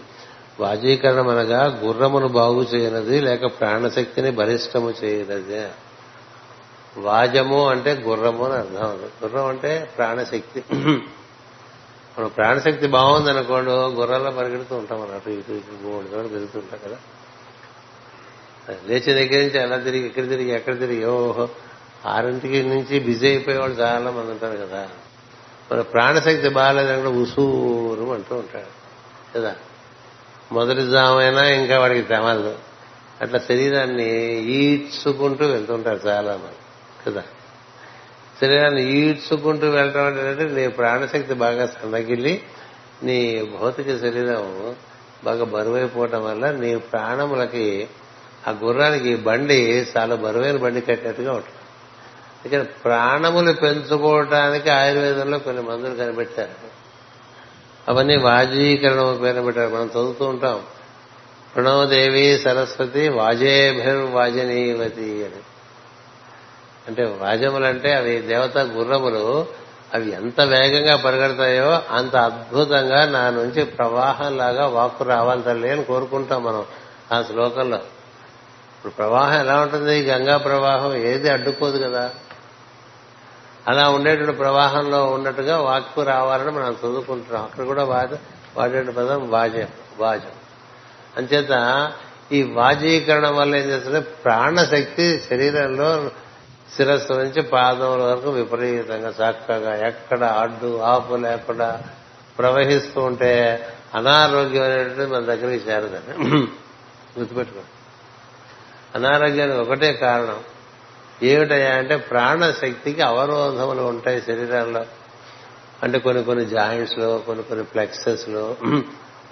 వాజీకరణం అనగా గుర్రమును బాగు చేయనది లేక ప్రాణశక్తిని బలిష్టము చేయనది. వాజము అంటే గుర్రము అని అర్థం గుర్రం అంటే ప్రాణశక్తి. మన ప్రాణశక్తి బాగుందనుకోండి గుర్రాల్లో పరిగెడుతూ ఉంటాం మనం అటు ఇటు ఇటు మూడు చోట్ల తిరుగుతుంటాం కదా. లేచి దగ్గర నుంచి అలా తిరిగి ఇక్కడ తిరిగి ఎక్కడ తిరిగి? ఓహో! ఆరింటికి నుంచి బిజీ అయిపోయేవాళ్ళు చాలా మంది ఉంటారు కదా. మన ప్రాణశక్తి బాగాలేదంటే ఉసూరు అంటూ ఉంటాడు. కదా? మొదటి జామైనా ఇంకా వాడికి తెమలదు. అట్లా శరీరాన్ని ఈడ్చుకుంటూ వెళ్తుంటారు చాలా మంది కదా? శరీరాన్ని ఈడ్చుకుంటూ వెళ్ళటం అంటే నీ ప్రాణశక్తి బాగా సన్నగిల్లి నీ భౌతిక శరీరం బాగా బరువైపోవటం వల్ల నీ ప్రాణములకి ఆ గుర్రానికి బండి చాలా బరువైన బండి కట్టినట్టుగా ఉంటుంది. ఇక్కడ ప్రాణములు పెంచుకోవటానికి ఆయుర్వేదంలో కొన్ని మందులు కనిపెట్టారు. అవన్నీ వాజీకరణం పేరు పెట్టారు. మనం చదువుతూ ఉంటాం. ప్రణవదేవి సరస్వతి వాజేభిర్వాజనీవతి అని. అంటే వాజములంటే అవి దేవత గుర్రములు. అవి ఎంత వేగంగా పరిగెడతాయో అంత అద్భుతంగా నా నుంచి ప్రవాహంలాగా వాక్కు రావాలి తల్లి అని కోరుకుంటాం మనం ఆ శ్లోకంలో. ఇప్పుడు ప్రవాహం ఎలా ఉంటుంది? గంగా ప్రవాహం ఏది అడ్డుకోదు కదా. అలా ఉండేటువంటి ప్రవాహంలో ఉన్నట్టుగా వాక్కు రావాలని మనం చదువుకుంటున్నాం. అక్కడ కూడా వాద వాడే పదం? వాజం వాజం. అంచేత ఈ వాజీకరణం వల్ల ఏం చేస్తుంది? ప్రాణశక్తి శరీరంలో శిరస్సు నుంచి పాదముల వరకు విపరీతంగా చక్కగా ఎక్కడ అడ్డు ఆపు లేకుండా ప్రవహిస్తూ ఉంటే అనారోగ్యం అనేటువంటిది మన దగ్గరికి చేరదని గుర్తుపెట్టుకో అనారోగ్యానికి ఒకటే కారణం. ఏమిటయా అంటే ప్రాణశక్తికి అవరోధములు ఉంటాయి శరీరాల్లో. అంటే కొన్ని కొన్ని జాయింట్స్లో కొన్ని కొన్ని ప్లెక్సెస్లో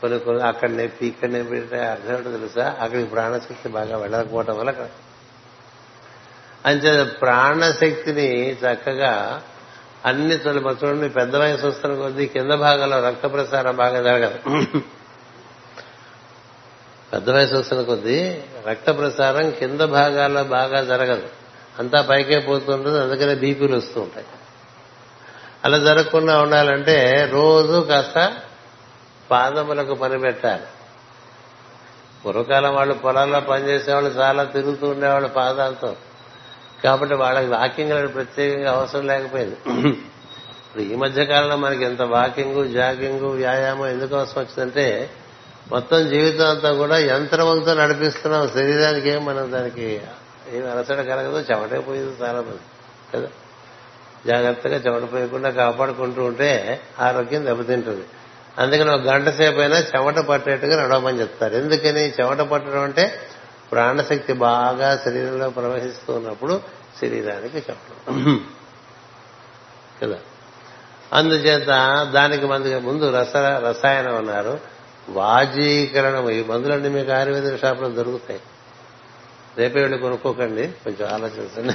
కొన్ని కొన్ని అక్కడ నొప్పి ఇక్కడ నొప్పి అర్థం ఏంటో తెలుసా? అక్కడికి ప్రాణశక్తి బాగా వెళ్ళకపోవటం వల్ల అక్కడ అంతే ప్రాణశక్తిని చక్కగా అన్ని చోట్ల చూడండి పెద్ద వయసు వస్తున్న కొద్దీ కింద భాగంలో రక్త ప్రసారం బాగా జరగదు. పెద్ద వయసు వస్తున్న కొద్దీ రక్త ప్రసారం కింద భాగాల్లో బాగా జరగదు. అంతా పైకే పోతుంటుంది అందుకనే బీపీలు వస్తూ ఉంటాయి. అలా జరగకుండా ఉండాలంటే రోజు కాస్త పాదములకు పని పెట్టాలి. పూర్వకాలం వాళ్ళు పొలాల్లో పనిచేసేవాళ్ళు చాలా తిరుగుతూ ఉండేవాళ్ళు పాదాలతో. కాబట్టి వాళ్ళకి వాకింగ్ అనేది ప్రత్యేకంగా అవసరం లేకపోయింది. ఇప్పుడు ఈ మధ్య కాలంలో మనకి ఎంత వాకింగ్ జాగింగ్ వ్యాయామం ఎందుకు అవసరం వచ్చిందంటే మొత్తం జీవితం అంతా కూడా యంత్రములతో నడిపిస్తున్నాం. శరీరానికి ఏం మనం దానికి ఏం అలసట కలగదు చెమటే పోయేది చాలా మంది కదా? జాగ్రత్తగా చెమట పోయకుండా కాపాడుకుంటూ ఉంటే ఆరోగ్యం దెబ్బతింటుంది. అందుకని ఒక గంట సేపు అయినా చెమట పట్టేట్టుగా నడవమని చెప్తారు. ఎందుకని? చెమట పట్టడం అంటే ప్రాణశక్తి బాగా శరీరంలో ప్రవహిస్తూ ఉన్నప్పుడు శరీరానికి చెప్పడం కదా? అందుచేత దానికి మందుగా ముందు రస రసాయనం అన్నారు. వాజీకరణం ఈ మందులన్నీ మీకు ఆయుర్వేద షాపులో దొరుకుతాయి. రేపే వెళ్ళి కొనుక్కోకండి. కొంచెం ఆలోచించండి.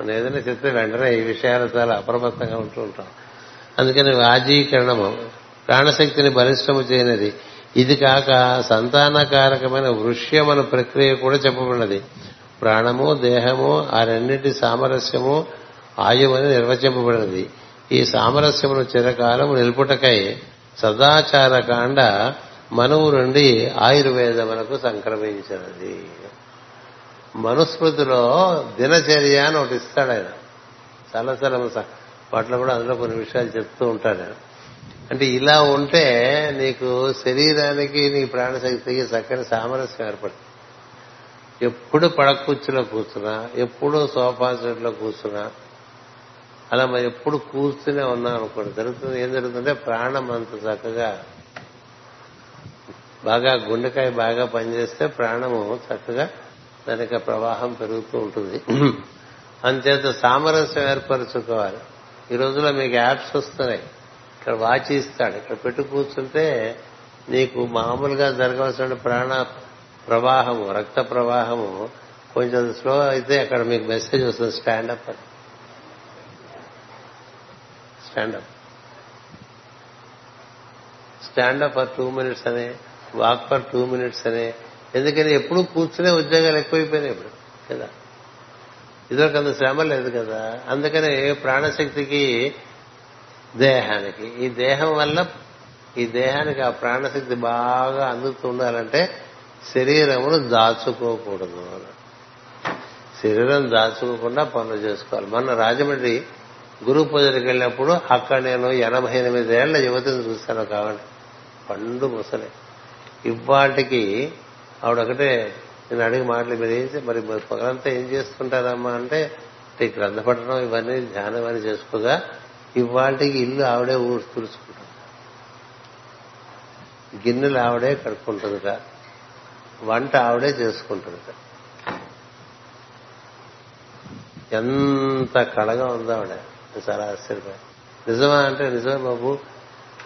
మనం ఏదైనా చెప్తే వెంటనే ఈ విషయాలు చాలా అప్రమత్తంగా ఉంటూ ఉంటాం. అందుకని వాజీకరణము ప్రాణశక్తిని బలిష్టము చేయనిది. ఇది కాక సంతానకారకమైన వృష్యమన ప్రక్రియ కూడా చెప్పబడినది. ప్రాణము దేహము ఆ రెండింటి సామరస్యము ఆయువని నిర్వచింపబడినది. ఈ సామరస్యమును చిరకాలము నిలుపుటకై సదాచార కాండ మనువు నుండి ఆయుర్వేదమునకు సంక్రమించినది. మనుస్మృతిలో దినచర్య అని ఒకటి ఇస్తాడు ఆయన. చాలా చాలా వాటిలో కూడా అందులో కొన్ని విషయాలు చెప్తూ ఉంటాడు ఆయన. అంటే ఇలా ఉంటే నీకు శరీరానికి నీ ప్రాణశక్తికి చక్కని సామరస్యం ఏర్పడుతుంది. ఎప్పుడు పడకుచ్చులో కూర్చున్నా ఎప్పుడు సోఫా సెట్లో కూర్చున్నా అలా మరి ఎప్పుడు కూర్చునే ఉన్నాం అనుకోండి జరుగుతుంది. ఏం జరుగుతుందంటే ప్రాణం అంత చక్కగా బాగా గుండెకాయ బాగా పనిచేస్తే ప్రాణము చక్కగా దానికి ప్రవాహం పెరుగుతూ ఉంటుంది. అంతేత సామరస్యం ఏర్పరచుకోవాలి. ఈ రోజుల్లో మీకు యాప్స్ వస్తున్నాయి. ఇక్కడ వాచి ఇస్తాడు. ఇక్కడ పెట్టు కూర్చుంటే నీకు మామూలుగా జరగవలసిన ప్రాణ ప్రవాహము రక్త ప్రవాహము కొంచెం స్లో అయితే అక్కడ మీకు మెసేజ్ వస్తుంది స్టాండప్ అని. Stand up stand up for two minutes అనే వాక్ ఫర్ టూ మినిట్స్ అనే ఎందుకని ఎప్పుడు కూర్చునే ఉద్యోగాలు ఎక్కువైపోయినాయి ఇప్పుడు కదా? ఇదొక అంత శ్రమ లేదు కదా? అందుకని ప్రాణశక్తికి దేహానికి ఈ దేహం వల్ల ఈ దేహానికి ఆ ప్రాణశక్తి బాగా అందుతూ ఉండాలంటే శరీరమును దాచుకోకూడదు శరీరం దాచుకోకుండా పనులు చేసుకోవాలి. మొన్న రాజమండ్రి గురు పూజలకు వెళ్ళినప్పుడు అక్కడ నేను ఎనభై ఎనిమిదేళ్ళ యువతిని చూశాను కావండి పండు ముసలి. ఇవాటికి ఆవిడొకటే నేను అడిగి మాటలు మీరు ఏం మరి పగలంతా ఏం చేసుకుంటారమ్మా అంటే ఈ గ్రంథ ఇవన్నీ ధ్యానం అని చేసుకోగా ఇవాళకి ఇల్లు ఆవిడే ఊరు తుడుచుకుంటుంది. గిన్నెలు ఆవిడే కడుక్కుంటుందిట. వంట ఆవిడే చేసుకుంటుందిట. ఎంత కళగా ఉందో ఆవిడ. చాలా ఆశ్చర్యపై నిజమా అంటే నిజమే బాబు.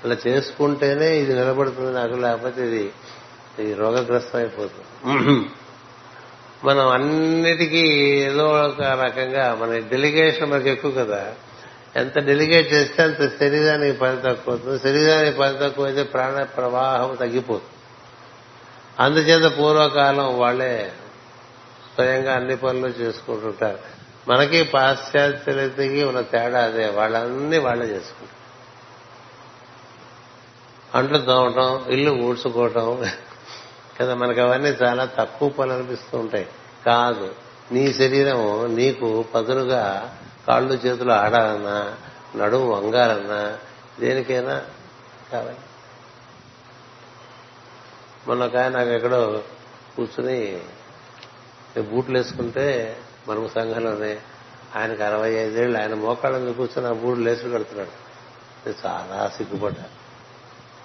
అలా చేసుకుంటేనే ఇది నిలబడుతుంది నాకు లేకపోతే ఇది ఇది రోగగ్రస్తం అయిపోతుంది మనం అన్నిటికీ ఏదో ఒక రకంగా మన డెలిగేషన్ మనకు ఎక్కువ కదా. ఎంత డెలిగేట్ చేస్తే అంత శరీరానికి పని తక్కువ అవుతుంది శరీరానికి పని తక్కువ అయితే ప్రాణ ప్రవాహం తగ్గిపోతుంది. అందుచేత పూర్వకాలం వాళ్ళే స్వయంగా అన్ని పనులు చేసుకుంటుంటారు. మనకి పాశ్చాత్యులకి ఉన్న తేడా అదే. వాళ్ళన్నీ వాళ్ళే చేసుకుంటారు. అంట్లు తోమటం ఇల్లు ఊడ్చుకోవటం కదా మనకు అవన్నీ చాలా తక్కువ పనులు అనిపిస్తూ ఉంటాయి కాదు నీ శరీరం నీకు పదునుగా కాళ్ళు చేతులు ఆడాలన్నా నడుము వంగాలన్నా దేనికైనా కావాలి. మొన్న ఒక ఆయన నాకు ఎక్కడో కూర్చుని బూట్లు వేసుకుంటే మనకు సంఘంలోనే ఆయనకు అరవై ఐదేళ్ళు ఆయన మోకాళ్ళ మీద కూర్చొని ఆ బూట్లు లేసులు కడుతున్నాడు. చాలా సిగ్గుపడ్డా.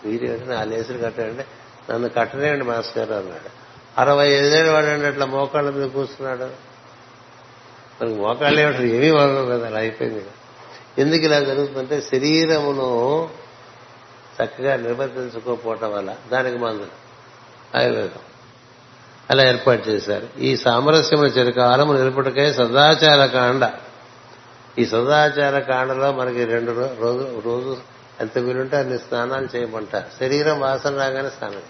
మీరేంటి ఆ లేసులు కట్టాడంటే నన్ను కట్టలేండి మాస్టర్ గారు అన్నాడు. అరవై ఐదేళ్ళు వాడండి అట్లా మోకాళ్ళ మీద కూర్చున్నాడు. మనకి మోకాళ్ళు ఏమంటారు ఏమీ వాళ్ళు కదా అలా అయిపోయింది. ఎందుకు ఇలా జరుగుతుందంటే శరీరమును చక్కగా నిర్వర్తించుకోకపోవటం వల్ల దానికి మందులు ఆయుర్వేదం. అలా ఏర్పాటు చేశారు. ఈ సామరస్యముల చిరకాలము నిలుపుటకై సదాచార కాండ. ఈ సదాచార కాండలో మనకి రెండు రోజు రోజు ఎంత వీలుంటే అన్ని స్నానాలు చేయమంటారు. శరీరం వాసన రాగానే స్నానం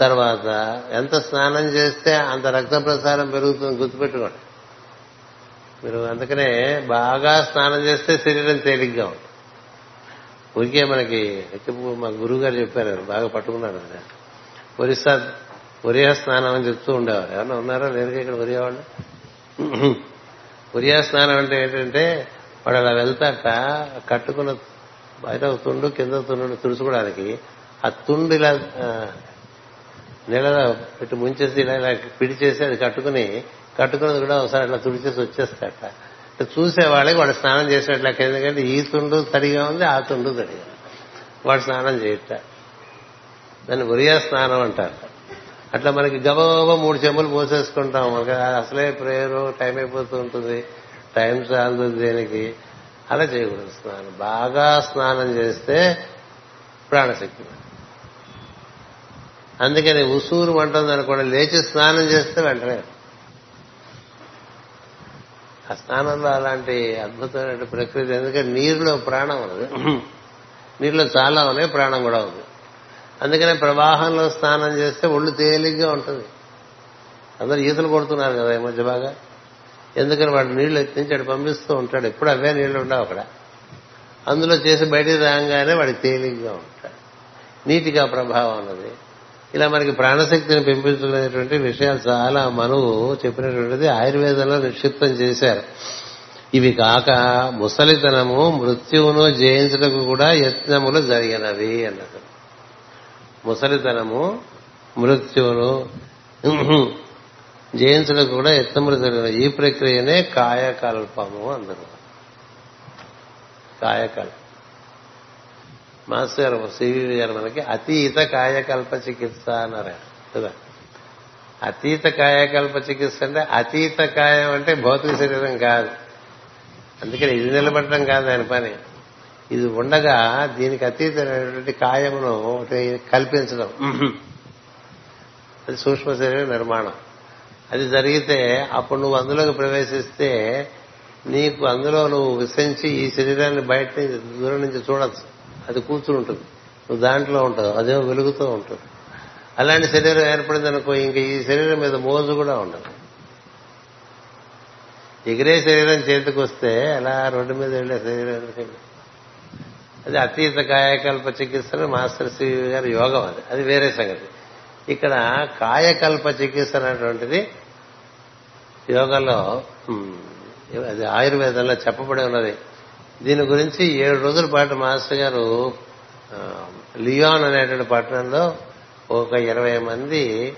తర్వాత ఎంత స్నానం చేస్తే అంత రక్త ప్రసారం పెరుగుతుంది గుర్తుపెట్టుకోండి. మీరు అందుకనే బాగా స్నానం చేస్తే శరీరం తేలిగ్గా ఉంటుంది. ఊరికే మనకి మా గురువు గారు చెప్పారు బాగా పట్టుకున్నారు ఒరిస్సా ఒరియా స్నానం అని చెప్తూ ఉండేవారు. ఎవరన్నా ఉన్నారా? లేరు ఇక్కడ ఒరియా వాళ్ళు ఒరియా స్నానం అంటే ఏంటంటే వాడు అలా వెళ్తాట కట్టుకున్న బయట తుండు కింద తుండు తుడుచుకోవడానికి ఆ తుండు ఇలా నీళ్ళలో పెట్టి ముంచేసి ఇలా ఇలా పిడిచేసి అది కట్టుకుని కట్టుకున్నది కూడా ఒకసారి అట్లా తుడిచేసి వచ్చేస్తాట చూసే వాళ్ళకి వాడు స్నానం చేసినట్లెక్క ఎందుకంటే ఈ తుండు తడిగా ఉంది ఆ తుండు తడిగా వాడు స్నానం చేయట. దాన్ని ఉరియా స్నానం అంటారు. అట్లా మనకి గబగబ మూడు చెంబులు పోసేసుకుంటాం. మనకి అసలే ప్రేయరు టైం అయిపోతూ ఉంటుంది. టైం చాలదు దేనికి. అలా చేయకూడదు స్నానం. బాగా స్నానం చేస్తే ప్రాణశక్తి అందుకని ఉసూరు అంటుంది అనుకోండి లేచి స్నానం చేస్తే వెంటనే. ఆ స్నానంలో అలాంటి అద్భుతమైన ప్రకృతి ఎందుకంటే నీరులో ప్రాణం ఉన్నది. నీరులో చాలా ఉన్నాయి ప్రాణం కూడా ఉంది. అందుకనే ప్రవాహంలో స్నానం చేస్తే ఒళ్ళు తేలిగ్గా ఉంటుంది. అందరు ఈతలు కొడుతున్నారు కదా ఈ మధ్య బాగా. ఎందుకని వాడు నీళ్ళు ఎత్తించి అటు పంపిస్తూ ఉంటాడు. ఎప్పుడు అవే నీళ్ళు ఉండవు అక్కడ. అందులో చేసి బయటికి రాగానే వాడికి తేలిగ్గా ఉంటాడు. నీటిగా ప్రభావం ఉన్నది. ఇలా మనకి ప్రాణశక్తిని పెంపించలేనటువంటి విషయాలు చాలా మనువు చెప్పినటువంటిది ఆయుర్వేదంలో నిక్షిప్తం చేశారు. ఇవి కాక ముసలితనము మృత్యువును జయించటకు కూడా యత్నములు జరిగినవి అన్నది. ముసలితనము మృత్యువును జయించడానికి కూడా యత్నములు జరిగిన ఈ ప్రక్రియనే కాయకల్పము అందరు కాయకల్పం. మాస్టర్ గారు సివి గారు మనకి అతీత కాయకల్ప చికిత్స అన్నారు. కదా? అతీత కాయకల్ప చికిత్స అంటే అతీత కాయం అంటే భౌతిక శరీరం కాదు. అందుకని ఇది నిలబడటం కాదు ఆయన పని. ఇది ఉండగా దీనికి అతీతమైనటువంటి కాయమును కల్పించడం. అది సూక్ష్మ శరీర నిర్మాణం. అది జరిగితే అప్పుడు నువ్వు అందులోకి ప్రవేశిస్తే నీకు అందులో నువ్వు విసరించి ఈ శరీరాన్ని బయట నుంచి దూరం నుంచి చూడొచ్చు. అది కూర్చుని ఉంటుంది. నువ్వు దాంట్లో ఉంటావు అదేమో వెలుగుతూ ఉంటుంది. అలాంటి శరీరం ఏర్పడింది అనుకో ఇంకా ఈ శరీరం మీద మోజు కూడా ఉండదు. ఎగిరే శరీరం చేతికి వస్తే అలా రోడ్డు మీద వెళ్ళే శరీరం అది అతీత కాయకల్ప చికిత్సను మాస్టర్ శ్రీ గారి యోగం అది. అది వేరే సంగతి. ఇక్కడ కాయకల్ప చికిత్స అనేటువంటిది యోగంలో అది ఆయుర్వేదంలో చెప్పబడి ఉన్నది. దీని గురించి ఏడు రోజుల పాటు మాస్టర్ గారు లియోన్ అనేటువంటి పట్టణంలో ఒక ఇరవై మంది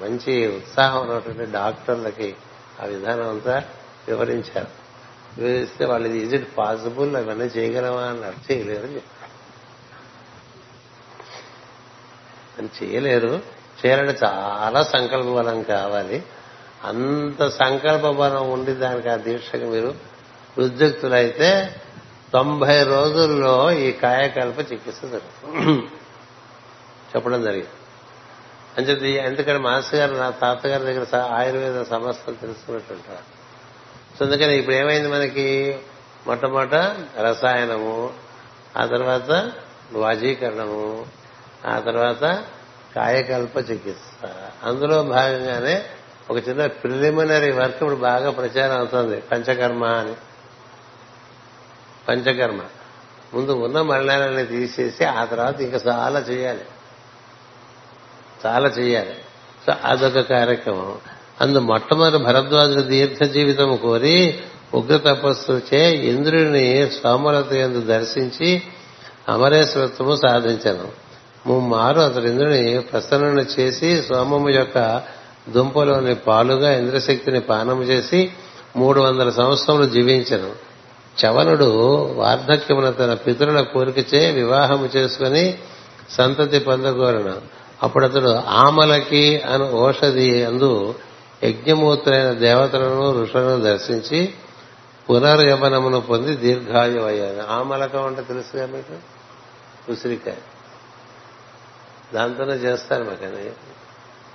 మంచి ఉత్సాహం ఉన్నటువంటి డాక్టర్లకి ఆ విధానం అంతా వివరించారు. వివరిస్తే వాళ్ళు ఈజ్ ఇట్ పాసిబుల్? అవన్నీ చేయగలమా? అని అర్థం చేయలేరు అని చేయలేరు. చేయాలంటే చాలా సంకల్ప బలం కావాలి. అంత సంకల్ప బలం ఉండి దానికి ఆ దీక్షకు మీరు ఉద్యుక్తులైతే తొంభై రోజుల్లో ఈ కాయకల్ప చికిత్స జరుగుతుంది. చెప్పడం జరిగింది. అంచేది ఎందుకంటే మాస్టర్ గారు నా తాతగారి దగ్గర ఆయుర్వేద సమస్యలు తెలుసుకున్నట్టుంటారు. సో అందుకని ఇప్పుడు ఏమైంది మనకి? మొట్టమొదట రసాయనము ఆ తర్వాత వాజీకరణము ఆ తర్వాత కాయకల్ప చికిత్స. అందులో భాగంగానే ఒక చిన్న ప్రిలిమినరీ వర్క్ ఇప్పుడు బాగా ప్రచారం అవుతుంది. పంచకర్మ అని. పంచకర్మ. ముందు ఉన్న మరణాలని తీసేసి ఆ తర్వాత ఇంకా చాలా చేయాలి. చాలా చేయాలి. సో అదొక కార్యక్రమం. అందు మొట్టమొదటి భరద్వాజుడు దీర్ఘ జీవితం కోరి ఉగ్ర తపస్సు చే ఇంద్రుడిని సోమలత ఎందు దర్శించి అమరేశ్వరత్వము సాధించను. ముమ్మారు అతడు ఇంద్రుని ప్రసన్న చేసి సోమము యొక్క దుంపలోని పాలుగా ఇంద్రశక్తిని పానము చేసి మూడు వందల సంవత్సరములు జీవించను. చవనుడు వార్ధక్యమున తన పితరుల కోరికచే వివాహము చేసుకుని సంతతి పొందగోరను. అప్పుడు అతడు ఆమలకి అను ఓషధి అందు యజ్ఞమూర్తులైన దేవతలను ఋషులను దర్శించి పునర్యమనమును పొంది దీర్ఘాయు అయ్యాను ఆమలకం అంటే తెలుసుగా మీకు? ఉసిరికాయ. దాంతోనే చేస్తారు మాకు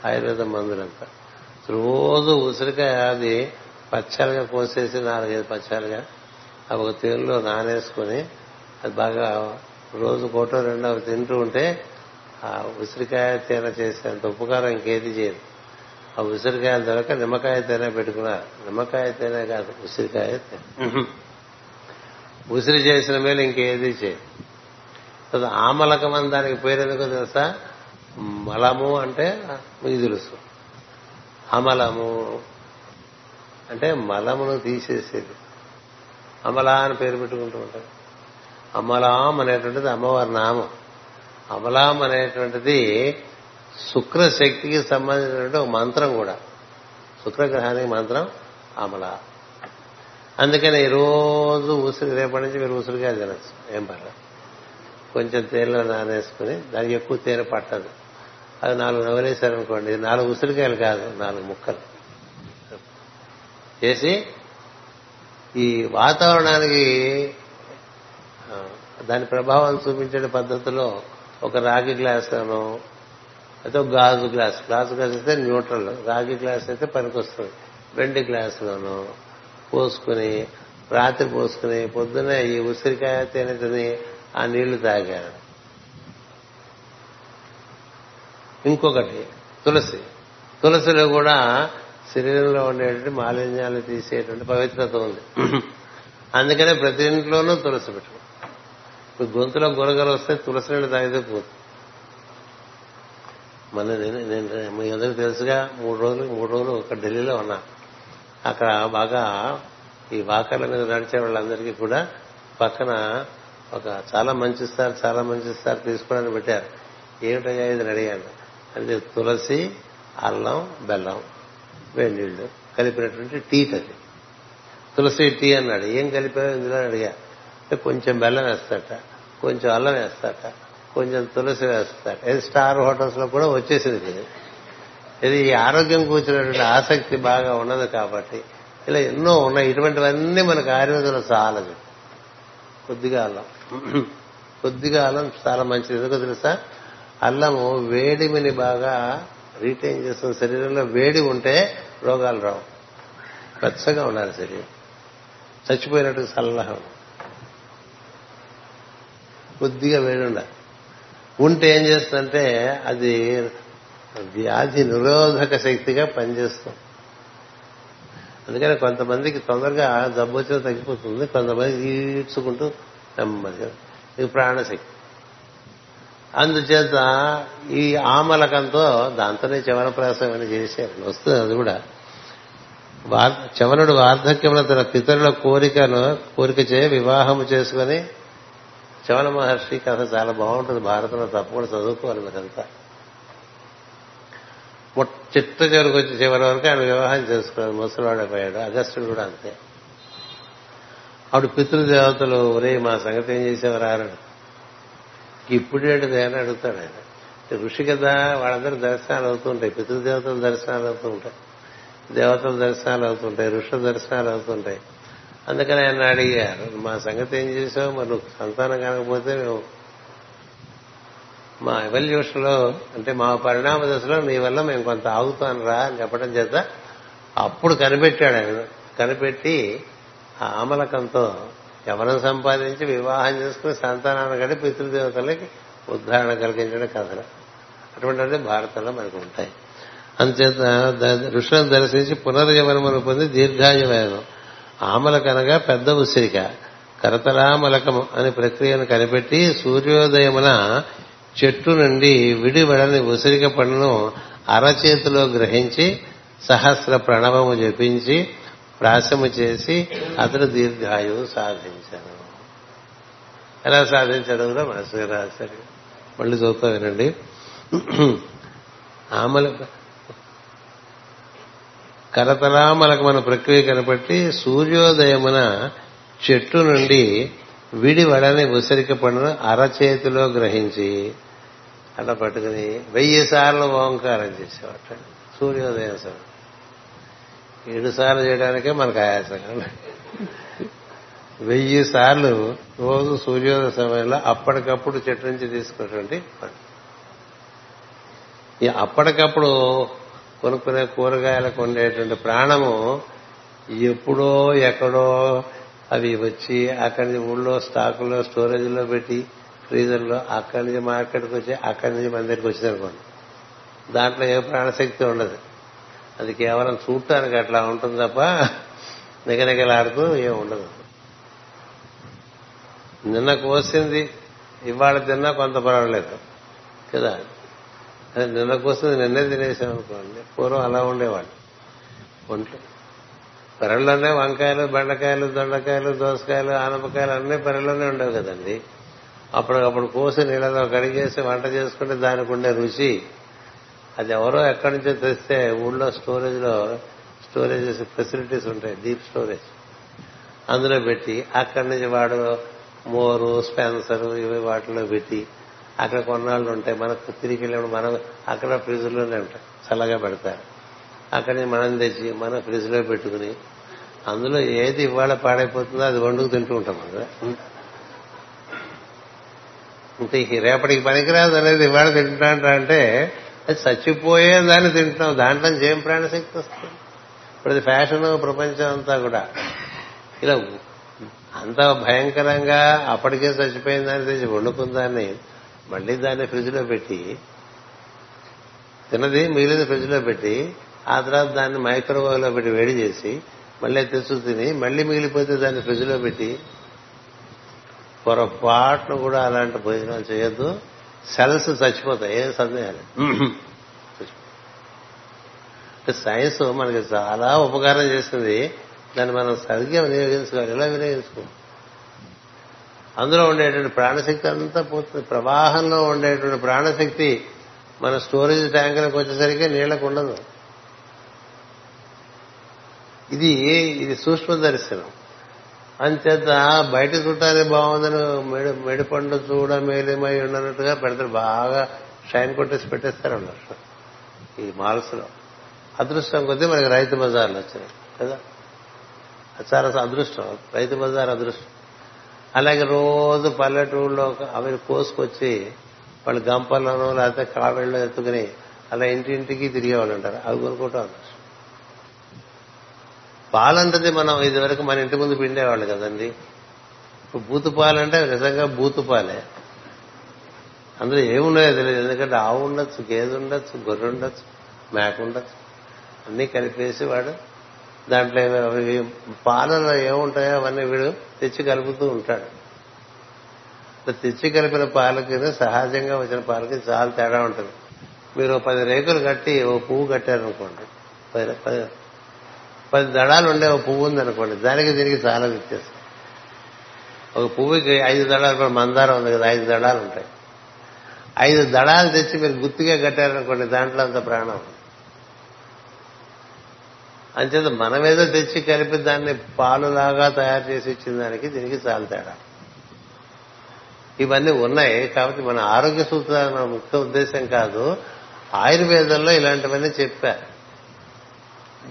ఆయుర్వేద మందులంతా. రోజు ఉసిరికాయ అది పచ్చలుగా కోసేసి నాలుగైదు పచ్చాలుగా అవి ఒక తేలులో నానేసుకుని అది బాగా రోజు కోటో రెండో తింటూ ఉంటే ఆ ఉసిరికాయ తేనె చేసేంత ఉపకారం ఇంకేది చేయదు. ఆ ఉసిరికాయలు దొరక నిమ్మకాయ తేనె పెట్టుకున్నారు నిమ్మకాయ తేనె కాదు ఉసిరికాయ తేనె. ఉసిరి చేసిన మేలు ఇంకేది చేయదు. ఆమలకం అని దానికి పేరు ఎందుకో తెలుసా? మలము అంటే మీకు తెలుసు. అమలము అంటే మలమును తీసేసేది. అమలా అని పేరు పెట్టుకుంటూ ఉంటారు. అమలాం అనేటువంటిది అమ్మవారి నామం. అమలాం అనేటువంటిది శుక్రశక్తికి సంబంధించినటువంటి ఒక మంత్రం కూడా. శుక్రగ్రహానికి మంత్రం అమల. అందుకని ఈరోజు రోజు ఉసిరి రేపటి నుంచి మీరు ఉసిరికాయ తినచ్చు. ఏం పర్లేదు. కొంచెం తేనెలో నానేసుకుని దానికి ఎక్కువ తేనె పట్టదు. అది నాలుగు నవలేశారనుకోండి నాలుగు ఉసిరికాయలు కాదు నాలుగు ముక్కలు. చేసి ఈ వాతావరణానికి దాని ప్రభావం చూపించే పద్ధతిలో ఒక రాగి గ్లాసును అయితే ఒక గాజు గ్లాస్ గాజు గ్లాస్ అయితే న్యూట్రల్ రాగి గ్లాస్ అయితే పనికొస్తుంది. వెండి గ్లాసులను పోసుకుని రాత్రి పోసుకుని పొద్దున్నే ఈ ఉసిరికాయ తేనె తిని ఆ నీళ్ళు తాగాడు ఇంకొకటి తులసి. తులసిలో కూడా శరీరంలో ఉండేటువంటి మాలిన్యాలు తీసేటువంటి పవిత్రత ఉంది. అందుకనే ప్రతి ఇంట్లోనూ తులసి పెట్టుకో ఇప్పుడు గొంతులో గురగలు వస్తే తులసి నీళ్ళు తాగితే పోతుంది. మన నేను మీ అందరికి తెలుసుగా మూడు రోజులు మూడు రోజులు ఒక ఢిల్లీలో ఉన్నా. అక్కడ బాగా ఈ వాకర్ల మీద నడిచే వాళ్ళందరికీ కూడా పక్కన ఒక చాలా మంచి ఇస్తారు చాలా మంచి ఇస్తారు తీసుకోవడానికి పెట్టారు. ఏమిటయ్యా ఇది? అడిగాను. అంటే తులసి అల్లం బెల్లం. వేడి కలిపినటువంటి టీ అది తులసి టీ అన్నాడు. ఏం కలిపావు ఇందులో అడిగా. కొంచెం బెల్లం వేస్తాట కొంచెం అల్లం వేస్తాట కొంచెం తులసి వేస్తాట. ఇది స్టార్ హోటల్స్లో కూడా వచ్చేసింది ఇది. ఇది ఈ ఆరోగ్యం కూర్చున్నటువంటి ఆసక్తి బాగా ఉన్నది కాబట్టి ఇలా ఎన్నో ఉన్నాయి. ఇటువంటివన్నీ మనకు ఆయుర్వేదంలో చాలదు కొద్దిగా అల్లం. కొద్దిగా అల్లం చాలా మంచిది. ఎందుకు తెలుసా? అల్లము వేడిమిని బాగా రీటైన్ చేస్తున్న శరీరంలో వేడి ఉంటే రోగాలు రావు. వెచ్చగా ఉండాలి శరీరం. చచ్చిపోయినట్టు చల్లగా కొద్దిగా వేడి ఉండాలి ఉంటే ఏం చేస్తుందంటే అది వ్యాధి నిరోధక శక్తిగా పనిచేస్తుంది. అందుకని కొంతమందికి తొందరగా జబ్బు వచ్చినా తగ్గిపోతుంది. కొంతమంది ఈడ్చుకుంటూ నెమ్మదిగా. ఇది ప్రాణశక్తి. అందుచేత ఈ ఆమలకంతో దాంతోనే చవనప్రాసం అని చేశారు. వస్తుంది అది కూడా. చవనుడు వార్ధక్యంలో తన పితరుల కోరికను కోరిక చే వివాహము చేసుకుని చవన మహర్షి కథ చాలా బాగుంటుంది. భారతంలో తప్పకుండా చదువుకోవాలి మీరంతా. చిట్ట చివరికి వచ్చి చివరి వరకు ఆయన వివాహం చేసుకున్నాడు. ముసలివాడైపోయాడు అగస్టుడు కూడా అంతే. అప్పుడు పితృదేవతలు ఒరే మా సంగతి ఏం చేసేవారు ఆరాడు ఇప్పుడేంటిది అని అడుగుతాడు ఆయన. ఋషి కదా వాళ్ళందరూ దర్శనాలు అవుతుంటాయి పితృదేవతల దర్శనాలు అవుతుంటాయి దేవతల దర్శనాలు అవుతుంటాయి ఋషుల దర్శనాలు అవుతుంటాయి అందుకని ఆయన అడిగారు మా సంగతి ఏం చేసావు మరి నువ్వు సంతానం కాకపోతే మేము మా ఎవల్యూషన్లో అంటే మా పరిణామ దశలో నీ వల్ల మేము కొంత ఆగుతాను రా అని చెప్పడం చేత అప్పుడు కనిపెట్టాడు ఆయన. కనిపెట్టి ఆ ఆమలకంతో యవనం సంపాదించి వివాహం చేసుకుని సంతానాన్ని కట్టి పితృదేవతలకి ఉద్ధారణ కలిగించడం కథలు. అటువంటివి భారతంలో మనకు ఉంటాయి. అంతేత ఋషులను దర్శించి పునర్యవనమును పొంది దీర్ఘాయువేదం. ఆమలకనగా పెద్ద ఉసిరిక. కరతలామలకము అనే ప్రక్రియను కనిపెట్టి సూర్యోదయమున చెట్టు నుండి విడివడని ఉసిరిక పండును అరచేతిలో గ్రహించి సహస్ర ప్రణవము జపించి ప్రాశము చేసి అతడు దీర్ఘాయువు సాధించాను. ఎలా సాధించాడు కూడా మనసు రాశాడు. మళ్ళీ చదువుతా వినండి. ఆమల కరతలామలకు మన ప్రక్రియ కనపట్టి సూర్యోదయమున చెట్టు నుండి విడి వడని ఉసిరిక పండును అరచేతిలో గ్రహించి అలా పట్టుకుని వెయ్యి సార్లు ఓంకారం చేసేవాట సూర్యోదయం సార్ ఏడు సార్లు చేయడానికే మనకు ఆయాసం. వెయ్యి సార్లు రోజు సూర్యోదయ సమయంలో అప్పటికప్పుడు చెట్టు నుంచి తీసుకున్నటువంటి ఈ అప్పటికప్పుడు కొనుక్కునే కూరగాయలకు ఉండేటువంటి ప్రాణము ఎప్పుడో ఎక్కడో అవి వచ్చి అక్కడి నుంచి ఊళ్ళో స్టాకుల్లో స్టోరేజ్లో పెట్టి ఫ్రీజర్లో అక్కడి నుంచి మార్కెట్కి వచ్చి అక్కడి నుంచి మన దగ్గరికి వచ్చింది అనుకోండి దాంట్లో ఏ ప్రాణశక్తి ఉండదు. అది కేవలం చూడటానికి అట్లా ఉంటుంది తప్ప నిగనిగలాడుతూ ఏం ఉండదు. నిన్న కోసింది ఇవాళ తిన్నా కొంత పర్వాలేదు కదా? అదే నిన్న కోసింది నిన్నే తినేసాం అనుకోండి పూర్వం అలా ఉండేవాళ్ళు. ఒంట్లో. పెరళ్ళలోనే వంకాయలు బెండకాయలు దొండకాయలు దోసకాయలు ఆనపకాయలు అన్నీ పెరళ్ళలోనే ఉండేవి కదండి. అప్పటికప్పుడు కోసి నీళ్ళలో కడిగేసి వంట చేసుకుంటే దానికి ఉండే రుచి అది ఎవరో ఎక్కడి నుంచో తెస్తే ఊళ్ళో స్టోరేజ్లో స్టోరేజ్ ఫెసిలిటీస్ ఉంటాయి డీప్ స్టోరేజ్ అందులో పెట్టి అక్కడి నుంచి వాడు మోరు స్పెన్సర్ ఇవి వాటిలో పెట్టి అక్కడ కొన్నాళ్ళు ఉంటాయి మనకు తిరిగి వెళ్ళినప్పుడు మనం అక్కడ ఫ్రిడ్జ్లోనే ఉంటాయి చల్లగా పెడతారు. అక్కడి నుంచి మనం తెచ్చి మన ఫ్రిడ్జ్లో పెట్టుకుని అందులో ఏది ఇవాళ పాడైపోతుందో అది వండుకు తింటూ ఉంటాం కదా అంటే రేపటికి పనికిరాదు అనేది ఇవాళ తింటున్నా అంటే చచ్చిపోయే దాన్ని తింటున్నాం. దాంట్లో ఏం ప్రాణశక్తి వస్తుంది. ఇప్పుడు అది ఫ్యాషన్ ప్రపంచం అంతా కూడా. ఇలా అంత భయంకరంగా అప్పటికే చచ్చిపోయిన దాన్ని తెచ్చి వండుకుందాన్ని మళ్ళీ దాన్ని ఫ్రిడ్జ్లో పెట్టి తిన్నది మిగిలిన ఫ్రిడ్జ్లో పెట్టి ఆ తర్వాత దాన్ని మైక్రోవేవ్లో పెట్టి వేడి చేసి మళ్ళీ తెచ్చు తిని మళ్ళీ మిగిలిపోతే దాన్ని ఫ్రిడ్జ్లో పెట్టి పొరపాటును కూడా అలాంటి భోజనాలు చేయొద్దు. సెల్స్ చచ్చిపోతాయి ఏం సందేహం లేదు. అంటే సైన్స్ మనకి చాలా ఉపకారం చేసింది. దాన్ని మనం సరిగ్గా వినియోగించుకోవాలి. ఎలా వినియోగించుకోవాలి? అందులో ఉండేటువంటి ప్రాణశక్తి అంతా పోతుంది. ప్రవాహంలో ఉండేటువంటి ప్రాణశక్తి మన స్టోరేజ్ ట్యాంకులకు వచ్చేసరికి నీళ్ళకు ఉండదు. ఇది ఇది సూక్ష్మ దర్శనం. అంచేత బయట చూడటానికి బాగుందని మెడి మెడిపండు చూడ మేలిమై ఉండనట్టుగా పెడతారు. బాగా షైన్ కొట్టేసి పెట్టేస్తారు అన్నారు ఈ మాల్స్లో అదృష్టం కొద్దీ మనకి రైతు బజార్లు వచ్చినాయి కదా? చాలా అదృష్టం రైతు బజార్ అదృష్టం. అలాగే రోజు పల్లెటూళ్ళలో అవి కోసుకొచ్చి వాళ్ళు గంపలను లేకపోతే కావిళ్ళలో ఎత్తుకుని అలా ఇంటింటికి తిరిగేవాళ్ళు అంటారు అవి కొనుక్కోవటం అదృష్టం పాలంటది మనం ఇదివరకు మన ఇంటి ముందు పిండేవాళ్ళు కదండి. ఇప్పుడు బూతు పాలంటే అంటే నిజంగా బూతు పాలే. అందులో ఏమున్నాయో తెలియదు. ఎందుకంటే ఆవు ఉండొచ్చు గేదె ఉండొచ్చు గొర్రె ఉండొచ్చు మేక ఉండొచ్చు. అన్నీ కలిపేసి వాడు దాంట్లో పాలలో ఏముంటాయో అవన్నీ వీడు తెచ్చి కలుపుతూ ఉంటాడు. తెచ్చి కలిపిన పాలకి సహజంగా వచ్చిన పాలకి చాలా తేడా ఉంటుంది. మీరు పది రేకులు కట్టి ఓ పువ్వు కట్టారనుకోండి. పది పది దళాలు ఉండే ఒక పువ్వు ఉందనుకోండి దానికి దీనికి చాలా వ్యత్యాసం. ఒక పువ్వుకి ఐదు దళాలు కూడా మందారం ఉంది కదా ఐదు దళాలు ఉంటాయి. ఐదు దళాలు తెచ్చి మీరు గుర్తుగా కట్టారనుకోండి దాంట్లో అంత ప్రాణం. అంచేత మనమేదో తెచ్చి కలిపి దాన్ని పాలులాగా తయారు చేసి ఇచ్చిన దానికి దీనికి చాలా తేడా. ఇవన్నీ ఉన్నాయి కాబట్టి మన ఆరోగ్య సూత్రాలు మన ముఖ్య ఉద్దేశం కాదు. ఆయుర్వేదంలో ఇలాంటివన్నీ చెప్పారు.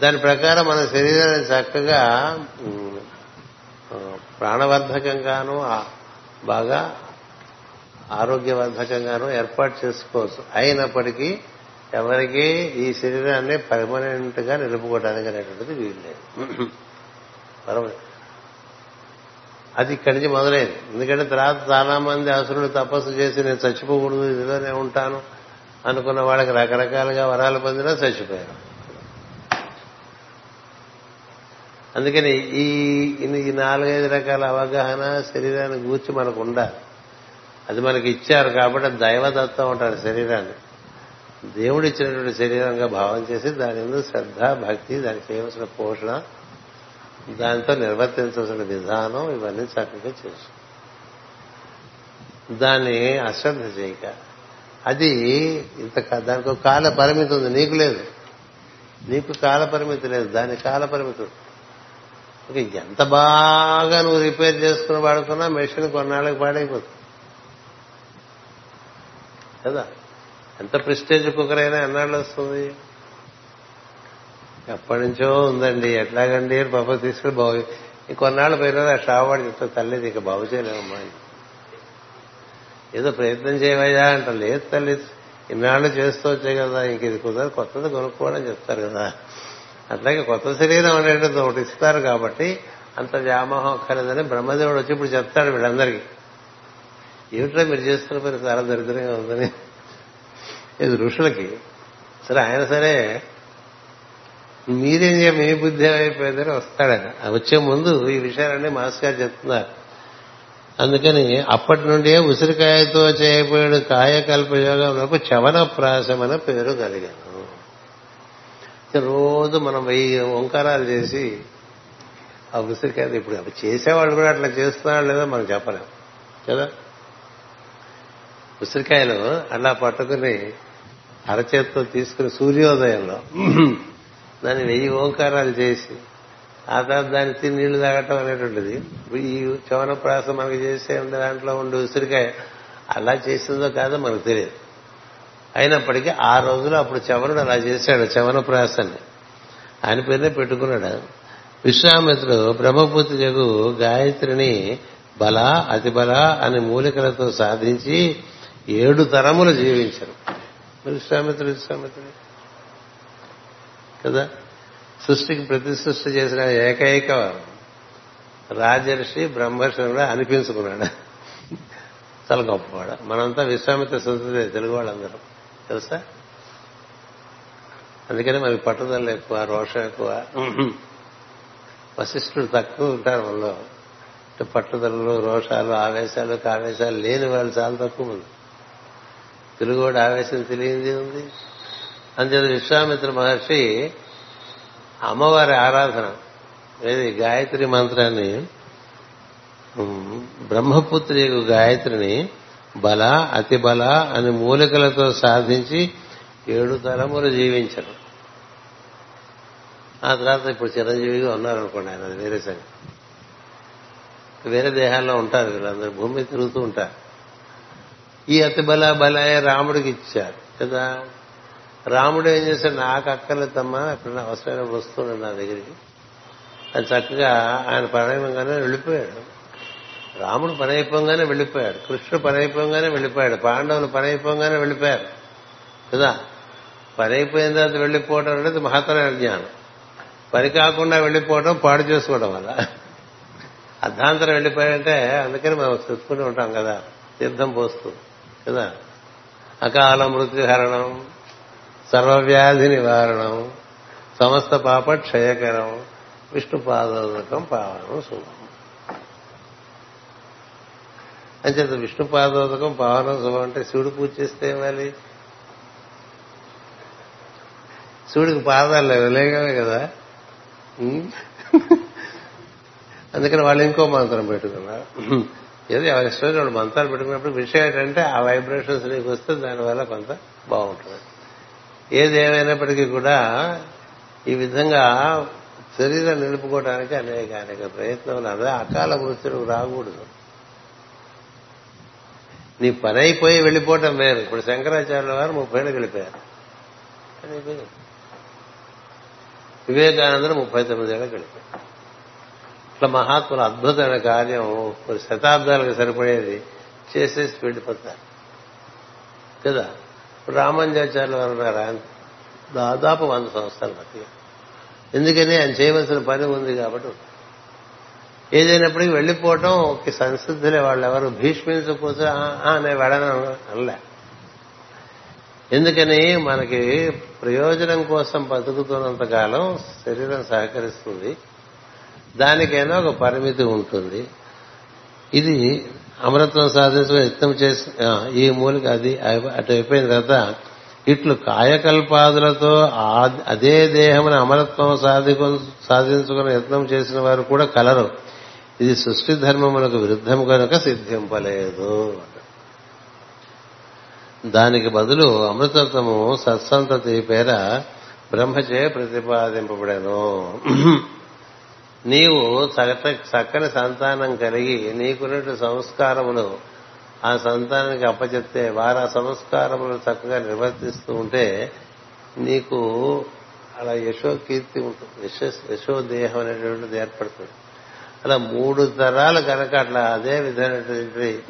దాని ప్రకారం మన శరీరాన్ని చక్కగా ప్రాణవర్ధకంగాను బాగా ఆరోగ్యవర్ధకంగాను ఏర్పాటు చేసుకోవచ్చు. అయినప్పటికీ ఎవరికి ఈ శరీరాన్ని పర్మనెంట్గా నిలుపుకోవడానికి అనేటువంటిది వీల్లేదు. పర్మనెంట్ అది ఇక్కడి నుంచి మొదలైంది. ఎందుకంటే తర్వాత చాలా మంది అసురులు తపస్సు చేసి నేను చచ్చిపోకూడదు ఇదిలోనే ఉంటాను అనుకున్న వాళ్ళకి రకరకాలుగా వరాలు పొందినా చచ్చిపోయారు. అందుకని ఈ ఈ నాలుగైదు రకాల అవగాహన శరీరాన్ని గూర్చి మనకు ఉండాలి. అది మనకి ఇచ్చారు కాబట్టి దైవదత్తం ఉంటాడు శరీరాన్ని. దేవుడు ఇచ్చినటువంటి శరీరంగా భావం చేసి దాని ముందు శ్రద్ధ భక్తి దానికి చేయవలసిన పోషణ దానితో నిర్వర్తించవలసిన విధానం ఇవన్నీ చక్కగా చేసు. దాన్ని అశ్రద్ధ చేయక. అది ఇంత దానికి ఒక కాల పరిమితి ఉంది. నీకు లేదు. నీకు కాల పరిమితి లేదు. దాని కాల పరిమితి ఉంది. ఎంత బాగా నువ్వు రిపేర్ చేసుకుని వాడుకున్నా మెషిన్ కొన్నాళ్ళకి పాడైపోతుంది. కదా? ఎంత ప్రిస్టేజ్ కుక్కర్ అయినా ఎన్నాళ్ళు వస్తుంది? ఎప్పటి నుంచో ఉందండి. ఎట్లాగండి? పాప తీసుకుని బాగు కొన్నాళ్ళు పోయినా ఆ షావాడు చెప్తా తల్లి ఇక బాగు చేయలేమమ్మా ఏదో ప్రయత్నం చేయవయ్యా అంట లేదు తల్లి ఇన్నాళ్ళు చేస్తూ వచ్చాయి కదా ఇంక ఇది కుదరదు కొత్తది కొనుక్కోవడం చెప్తారు కదా. అట్లాగే కొత్త శరీరం అనేది ఒకటి ఇస్తారు కాబట్టి అంత వ్యామోహం అక్కర్లేదని బ్రహ్మదేవుడు వచ్చి ఇప్పుడు చెప్తాడు వీళ్ళందరికీ. ఏమిట్రా మీరు చేస్తున్న పని? చాలా దరిద్రంగా ఉందని. ఇది ఋషులకి. సరే ఆయన సరే. మీరేం చేయ మీ బుద్ధి అయిపోయిందని వస్తాడు ఆయన. వచ్చే ముందు ఈ విషయాలన్నీ మాస్ గారు చెప్తున్నారు. అందుకని అప్పటి నుండే ఉసిరికాయతో చేయబోయే కాయకల్ప యోగంలో చవన ప్రాసం అనే పేరు కలిగాను. రోజు మనం వెయ్యి ఓంకారాలు చేసి ఆ ఉసిరికాయ ఇప్పుడు అవి చేసేవాళ్ళు కూడా అట్లా చేస్తున్నాడు లేదో మనం చెప్పలేం. కదా? ఉసిరికాయలు అలా పట్టుకుని అరచేత్తో తీసుకుని సూర్యోదయంలో దాన్ని వెయ్యి ఓంకారాలు చేసి ఆ తర్వాత దాన్ని తిని నీళ్ళు తాగటం అనేటువంటిది. ఈ చవన ప్రాసం మనకి చేసే ఉండే దాంట్లో ఉండే ఉసిరికాయ అలా చేసిందో కాదో మనకు తెలియదు. అయినప్పటికీ ఆ రోజులో అప్పుడు చవనుడు అలా చేశాడు చవన ప్రాసాన్ని ఆయన పేరునే పెట్టుకున్నాడు. విశ్వామిత్రుడు బ్రహ్మపుత్రి జగు గాయత్రిని బల అతిబల అనే మూలికలతో సాధించి ఏడు తరములు జీవించరు. విశ్వామిత్రుడు విశ్వామిత్రుడు? కదా? సృష్టికి ప్రతి సృష్టి చేసిన ఏకైక రాజర్షి బ్రహ్మర్షి కూడా అనిపించుకున్నాడు. చాలా గొప్పవాడు. మనంతా విశ్వామిత్ర సంతతి తెలుగు వాళ్ళందరం. తెలుసా? అందుకని మనకి పట్టుదల ఎక్కువ రోషం ఎక్కువ. వశిష్ఠుడు తక్కువ ఉంటారు మనలో. పట్టుదలలు రోషాలు ఆవేశాలు కావేశాలు లేని వాళ్ళు చాలా తక్కువ మంది. తెలుగువాడు ఆవేశం తెలియంది ఉంది అంతే విశ్వామిత్ర మహర్షి అమ్మవారి ఆరాధన ఏది గాయత్రి మంత్రాన్ని బ్రహ్మపుత్రి గాయత్రిని బల అతి బల అని మూలికలతో సాధించి ఏడు తలములు జీవించరు. ఆ తర్వాత ఇప్పుడు చిరంజీవిగా ఉన్నారనుకోండి ఆయన అది వేరే సంగతి. వేరే దేహాల్లో ఉంటారు వీళ్ళందరూ భూమి తిరుగుతూ ఉంటారు. ఈ అతి బల బలాయ రాముడికి ఇచ్చారు కదా? రాముడు ఏం చేశాడు? నాకు అక్కర్లేదమ్మా ఎప్పుడైనా అవసరమైన వస్తున్నాడు నా దగ్గరికి. అది చక్కగా ఆయన ప్రణయంగానే వెళ్ళిపోయాడు. రాముడు పని అయిపోగానే వెళ్ళిపోయాడు కృష్ణుడు పని అయిపోగానే వెళ్ళిపోయాడు పాండవులు పని అయిపోగానే వెళ్ళిపోయారు. కదా? పని అయిపోయిన తర్వాత వెళ్ళిపోవడం అనేది మహత్తరమైన జ్ఞానం పని కాకుండా వెళ్ళిపోవడం పాడు చేసుకోవడం వల్ల. అర్ధాంతరం వెళ్ళిపోయాయంటే అందుకని మనం చూసుకుంటూ ఉంటాం కదా తీర్థం పోస్తూ. కదా? అకాల మృత్యుహరణం సర్వవ్యాధి నివారణం సమస్త పాప క్షయకరం విష్ణు పాదోదకం పావనం శుభం అంచేత విష్ణు పాదోదకం పావనం శుభం అంటే శివుడు పూజ చేస్తే ఇవ్వాలి శివుడికి పాదాలు లేవు లేగవే కదా? అందుకని వాళ్ళు ఇంకో మంత్రం పెట్టుకున్నారు ఏదో ఎవరి ఇష్టం వాళ్ళు మంత్రాలు పెట్టుకున్నప్పుడు విషయం ఏంటంటే ఆ వైబ్రేషన్స్ నీకు వస్తే దానివల్ల కొంత బాగుంటుంది. ఏది ఏమైనప్పటికీ కూడా ఈ విధంగా శరీరం నిలుపుకోవడానికి అనేక అనేక ప్రయత్నం అదే అకాల మృత్యులకు రాకూడదు. నీ పని అయిపోయి వెళ్ళిపోవటం వేరు. ఇప్పుడు శంకరాచార్యుల వారు ముప్పై ఏళ్ళకి వెళ్ళిపోయారు వివేకానందరు ముప్పై తొమ్మిది ఏళ్ళకి వెళ్ళిపోయారు. ఇట్లా మహాత్ముల అద్భుతమైన కార్యం కొన్ని శతాబ్దాలకు సరిపడేది చేసేసి వెళ్ళిపోతారు కదా? ఇప్పుడు వారు ఉన్నారు. ఆయన దాదాపు వంద సంవత్సరాలు బతిగా ఎందుకని? ఆయన చేయవలసిన పని ఉంది కాబట్టి ఏదైనప్పటికీ వెళ్ళిపోవటం ఒక సంసిద్ధులే వాళ్ళు ఎవరు భీష్మించకపోతే నేను వెళ్ళను అనలే. ఎందుకని మనకి ప్రయోజనం కోసం బతుకుతున్నంత కాలం శరీరం సహకరిస్తుంది. దానికైనా ఒక పరిమితి ఉంటుంది. ఇది అమరత్వం సాధించుకుని యత్నం చేసి ఈ మూలిక అది అటు అయిపోయిన తర్వాత ఇట్లు కాయకల్పాదులతో అదే దేహమున అమరత్వం సాధికు సాధించుకుని యత్నం చేసిన వారు కూడా కలరు. ఇది సృష్టి ధర్మములకు విరుద్ధం కనుక సిద్ధింపలేదు. దానికి బదులు అమృతత్వము సత్సంతతి పేర బ్రహ్మచే ప్రతిపాదింపబడను. నీవు చక్కని సంతానం కలిగి నీకున్నట్టు సంస్కారములు ఆ సంతానానికి అప్పచెప్తే వారు ఆ సంస్కారములు చక్కగా నిర్వర్తిస్తూ ఉంటే నీకు అలా యశో కీర్తి ఉంటుంది. యశో యశోదేహం అనేటువంటిది ఏర్పడుతుంది. అలా మూడు తరాలు కనుక అట్లా అదే విధమైనటువంటి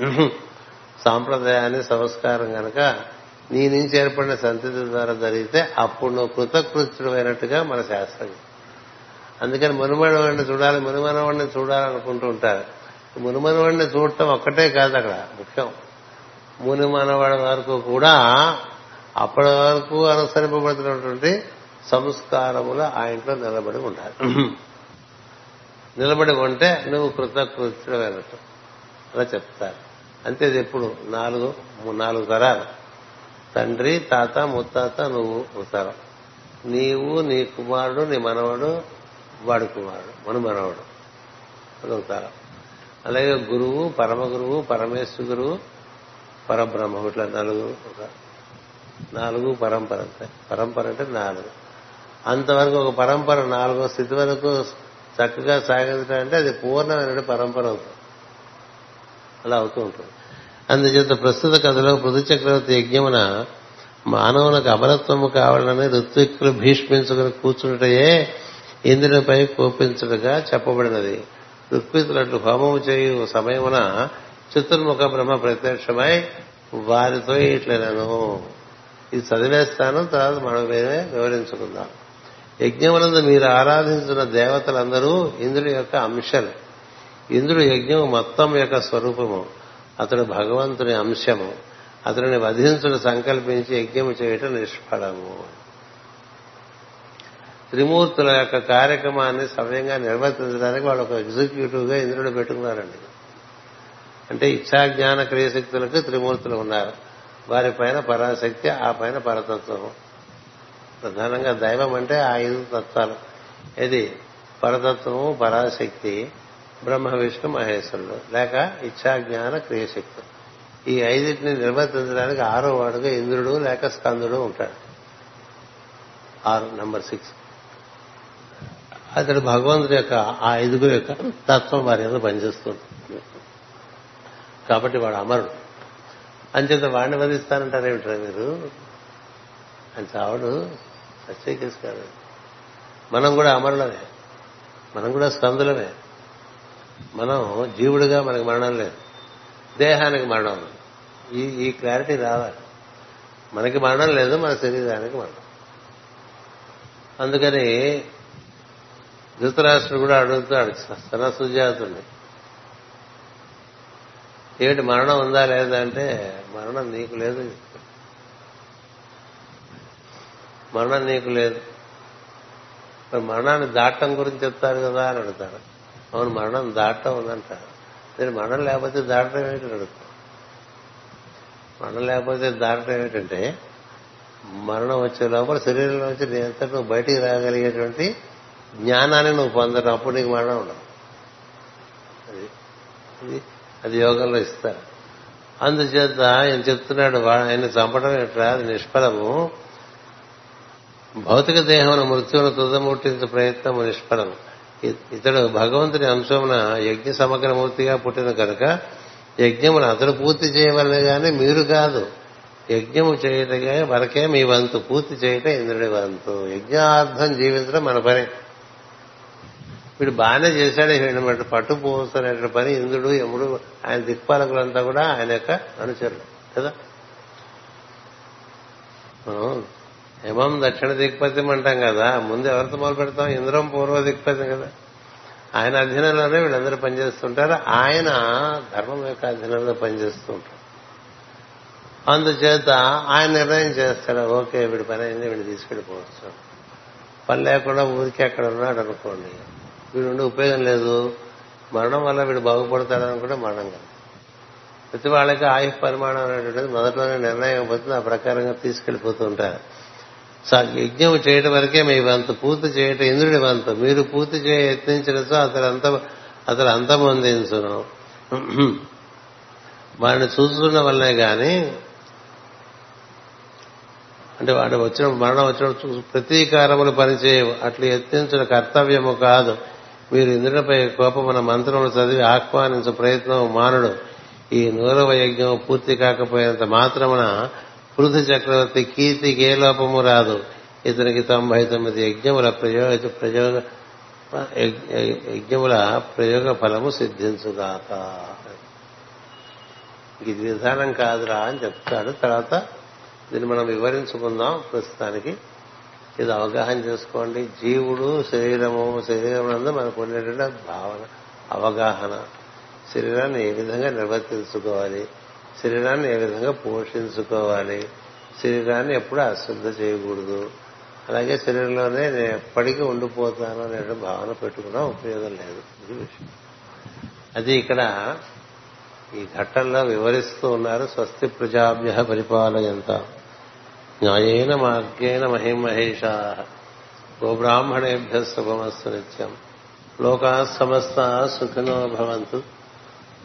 సాంప్రదాయాన్ని సంస్కారం కనుక నీ నుంచి ఏర్పడిన సంతతి ద్వారా జరిగితే అప్పుడు నువ్వు కృతకృత్యుడమైనట్టుగా మన శాస్త్రం. అందుకని మునుమనవాడిని చూడాలి మునుమనవాడిని చూడాలనుకుంటూ ఉంటారు. మునుమనవాడిని చూడటం ఒక్కటే కాదు అక్కడ ముఖ్యం. మునిమనవాడి వరకు కూడా అప్పటి వరకు అనుసరింపబడుతున్నటువంటి సంస్కారములు ఆ ఇంట్లో నిలబడి ఉండాలి. నిలబడి ఉంటే నువ్వు కృతకృత్యుడమైనట్టు అలా చెప్తారు. అంతే ఇది ఎప్పుడు? నాలుగు నాలుగు తరాలు. తండ్రి తాత ముత్తాత నువ్వు ఉత్తరం నీవు నీ కుమారుడు నీ మనవడు వాడి కుమారుడు మన మనవడు. అది తరం. అలాగే గురువు పరమ గురువు పరమేశ్వర గురువు పరబ్రహ్మ ఇట్లా నలుగురు ఒక నాలుగు పరంపర అంటే పరంపర అంటే నాలుగు. అంతవరకు ఒక పరంపర నాలుగో స్థితి వరకు చక్కగా సాగించడం అంటే అది పూర్ణమైన పరంపర అవుతుంది. అలా అవుతూ ఉంటుంది. అందుచేత ప్రస్తుత కథలో పృథు చక్రవర్తి యజ్ఞమున మానవులకు అమరత్వము కావాలని ఋత్విక్కులు భీష్మించుకుని కూర్చుంటయే ఇంద్రునిపై కోపించుడుగా చెప్పబడినది. ఋత్వికులట్లు హోమము చేయు సమయమున చతుర్ముఖ బ్రహ్మ ప్రత్యక్షమై వారితో ఇట్లనను. ఇది చదివేస్తాను తర్వాత మనం వేరే వివరించుకుందాం. యజ్ఞములందు మీరు ఆరాధించిన దేవతలందరూ ఇంద్రుడి యొక్క అంశలు. ఇంద్రుడు యజ్ఞం మొత్తం యొక్క స్వరూపము. అతడు భగవంతుని అంశము. అతడిని వధించుడు సంకల్పించి యజ్ఞము చేయటం నిష్ఫలము. త్రిమూర్తుల యొక్క కార్యక్రమాన్ని సమయంగా నిర్వర్తించడానికి వాళ్ళు ఒక ఎగ్జిక్యూటివ్గా ఇంద్రుడు పెట్టుకున్నారండి. అంటే ఇచ్ఛా జ్ఞాన క్రియశక్తులకు త్రిమూర్తులు ఉన్నారు. వారి పైన పరాశక్తి ఆ పైన పరతత్వం ప్రధానంగా దైవం అంటే ఆ ఐదు తత్వాలు. ఇది పరతత్వము పరాశక్తి బ్రహ్మ విష్ణు మహేశ్వరుడు. లేక ఇచ్చా జ్ఞాన క్రియశక్తి. ఈ ఐదింటిని నిర్వర్తించడానికి ఆరో వాడుగా ఇంద్రుడు లేక స్కందుడు ఉంటాడు. ఆరు నంబర్ సిక్స్. అతడు భగవంతుడి యొక్క ఆ ఐదుగురు యొక్క తత్వం వారి మీద పనిచేస్తుంది. కాబట్టి వాడు అమరుడు. అంచేత వాడిని వధిస్తానంటారేమిట్రా మీరు? అని చావడు సత్యకేసు కాదు. మనం కూడా అమరులమే. మనం కూడా స్కందులమే. మనం జీవుడిగా మనకి మరణం లేదు. దేహానికి మరణం ఈ ఈ క్లారిటీ రావాలి. మనకి మరణం లేదు మన శరీరానికి మరణం. అందుకని ధృతరాష్ట్రుడు కూడా అడుగుతాడు సన సుజాతుని. ఏమిటి మరణం ఉందా లేదా అంటే మరణం నీకు లేదు. మరణం నీకు లేదు. మరి మరణాన్ని దాటం గురించి చెప్తారు కదా అని అడుగుతారు. అవును మరణం దాటం ఉందంటారు. నేను మరణం లేకపోతే దాటం ఏమిటని అడుగుతాను మరణం లేకపోతే దాటం ఏమిటంటే మరణం వచ్చే లోపల శరీరంలో వచ్చి నీ అంతటి నువ్వు బయటికి రాగలిగేటువంటి జ్ఞానాన్ని నువ్వు పొందడం అప్పుడు నీకు మరణం ఉండదు. అది అది యోగంలో ఇస్తారు. అందుచేత ఆయన చెప్తున్నాడు ఆయన చంపడం ఎట్లా అది నిష్ఫలము. భౌతిక దేహమున మృత్యువును తుదముట్టించే ప్రయత్నము నిష్ఫలం. ఇతడు భగవంతుని అంశమున యజ్ఞ సమగ్రమూర్తిగా పుట్టిన కనుక యజ్ఞమును అతడు పూర్తి చేయవలనే గాని మీరు కాదు. యజ్ఞము చేయటగా వరకే మీ వంతు పూర్తి చేయటం ఇంద్రుడి వంతు. యజ్ఞార్థం జీవించడం మన పని. వీడు బాగానే చేశాడు వీడు పట్టు పోస్తున్న పని ఇంద్రుడు యముడు ఆయన దిక్పాలకులంతా కూడా ఆయన యొక్క అనుచరులు కదా? హిమం దక్షిణ దిక్పథ్యం అంటాం కదా. ముందు ఎవరితో మొదలు పెడతాం? ఇంద్రం పూర్వ దిక్పథ్యం కదా. ఆయన అధీనంలోనే వీళ్ళందరూ పనిచేస్తుంటారు. ఆయన ధర్మం యొక్క అధీనంలో పనిచేస్తూ ఉంటారు అందుచేత ఆయన నిర్ణయం చేస్తాడు. ఓకే వీడి పని అయింది వీడిని తీసుకెళ్ళిపోవచ్చు. పని లేకుండా ఊరికి అక్కడ ఉన్నాడు అనుకోండి. వీడు ఉండి ఉపయోగం లేదు. మరణం వల్ల వీడు బాగుపడతాడని కూడా మరణం కాదు. ప్రతి వాళ్ళకి ఆయుష్ పరిమాణం అనేటువంటిది మొదట్లోనే నిర్ణయం పోతుంది ఆ ప్రకారంగా తీసుకెళ్ళిపోతూ ఉంటారు. యజ్ఞం చేయడం వరకే మీ వంతు పూర్తి చేయటం ఇంద్రుడి వంతు. మీరు పూర్తి చేయ యత్నించడంతో అతను అంత అతను అంతం వాడిని చూస్తున్న వల్లే గాని అంటే వాడు వచ్చిన మరణం వచ్చిన ప్రతీకారములు పనిచేయవు. అట్లు యత్నించిన కర్తవ్యము కాదు. మీరు ఇంద్రుడిపై కోపమున మంత్రములు చదివి ఆహ్వానించు ప్రయత్నం మానుడు. ఈ నూరవ యజ్ఞం పూర్తి కాకపోయినంత మాత్రమున పృథు చక్రవర్తి కీర్తికి ఏ లోపము రాదు. ఇతనికి తొంభై తొమ్మిది యజ్ఞముల ప్రయోగ ప్రయోగ యజ్ఞముల ప్రయోగ ఫలము సిద్ధించుగాక ఇది విధానం కాదురా అని చెప్తాడు. తర్వాత దీన్ని మనం వివరించుకుందాం ప్రస్తుతానికి. ఇది అవగాహన చేసుకోండి. జీవుడు శరీరము శరీరం నందు మనకు ఉండేటువంటి భావన అవగాహన శరీరాన్ని ఏ విధంగా నిర్వర్తించుకోవాలి? శరీరాన్ని ఏ విధంగా పోషించుకోవాలి? శరీరాన్ని ఎప్పుడు అశ్రద్ధ చేయకూడదు? అలాగే శరీరంలోనే నేను ఎప్పటికీ ఉండిపోతాను అనే భావన పెట్టుకున్నా ఉపయోగం లేదు. ఇది విషయం. అది ఇక్కడ ఈ ఘట్టంలో వివరిస్తూ ఉన్నారు స్వస్తి ప్రజాభ్య పరిపాలయంత. న్యాయేన మార్గేణ మహిమహేషా. గోబ్రాహ్మణేభ్య శుభమస్తు నిత్యం. లోకా సమస్త సుఖినో భవంతు.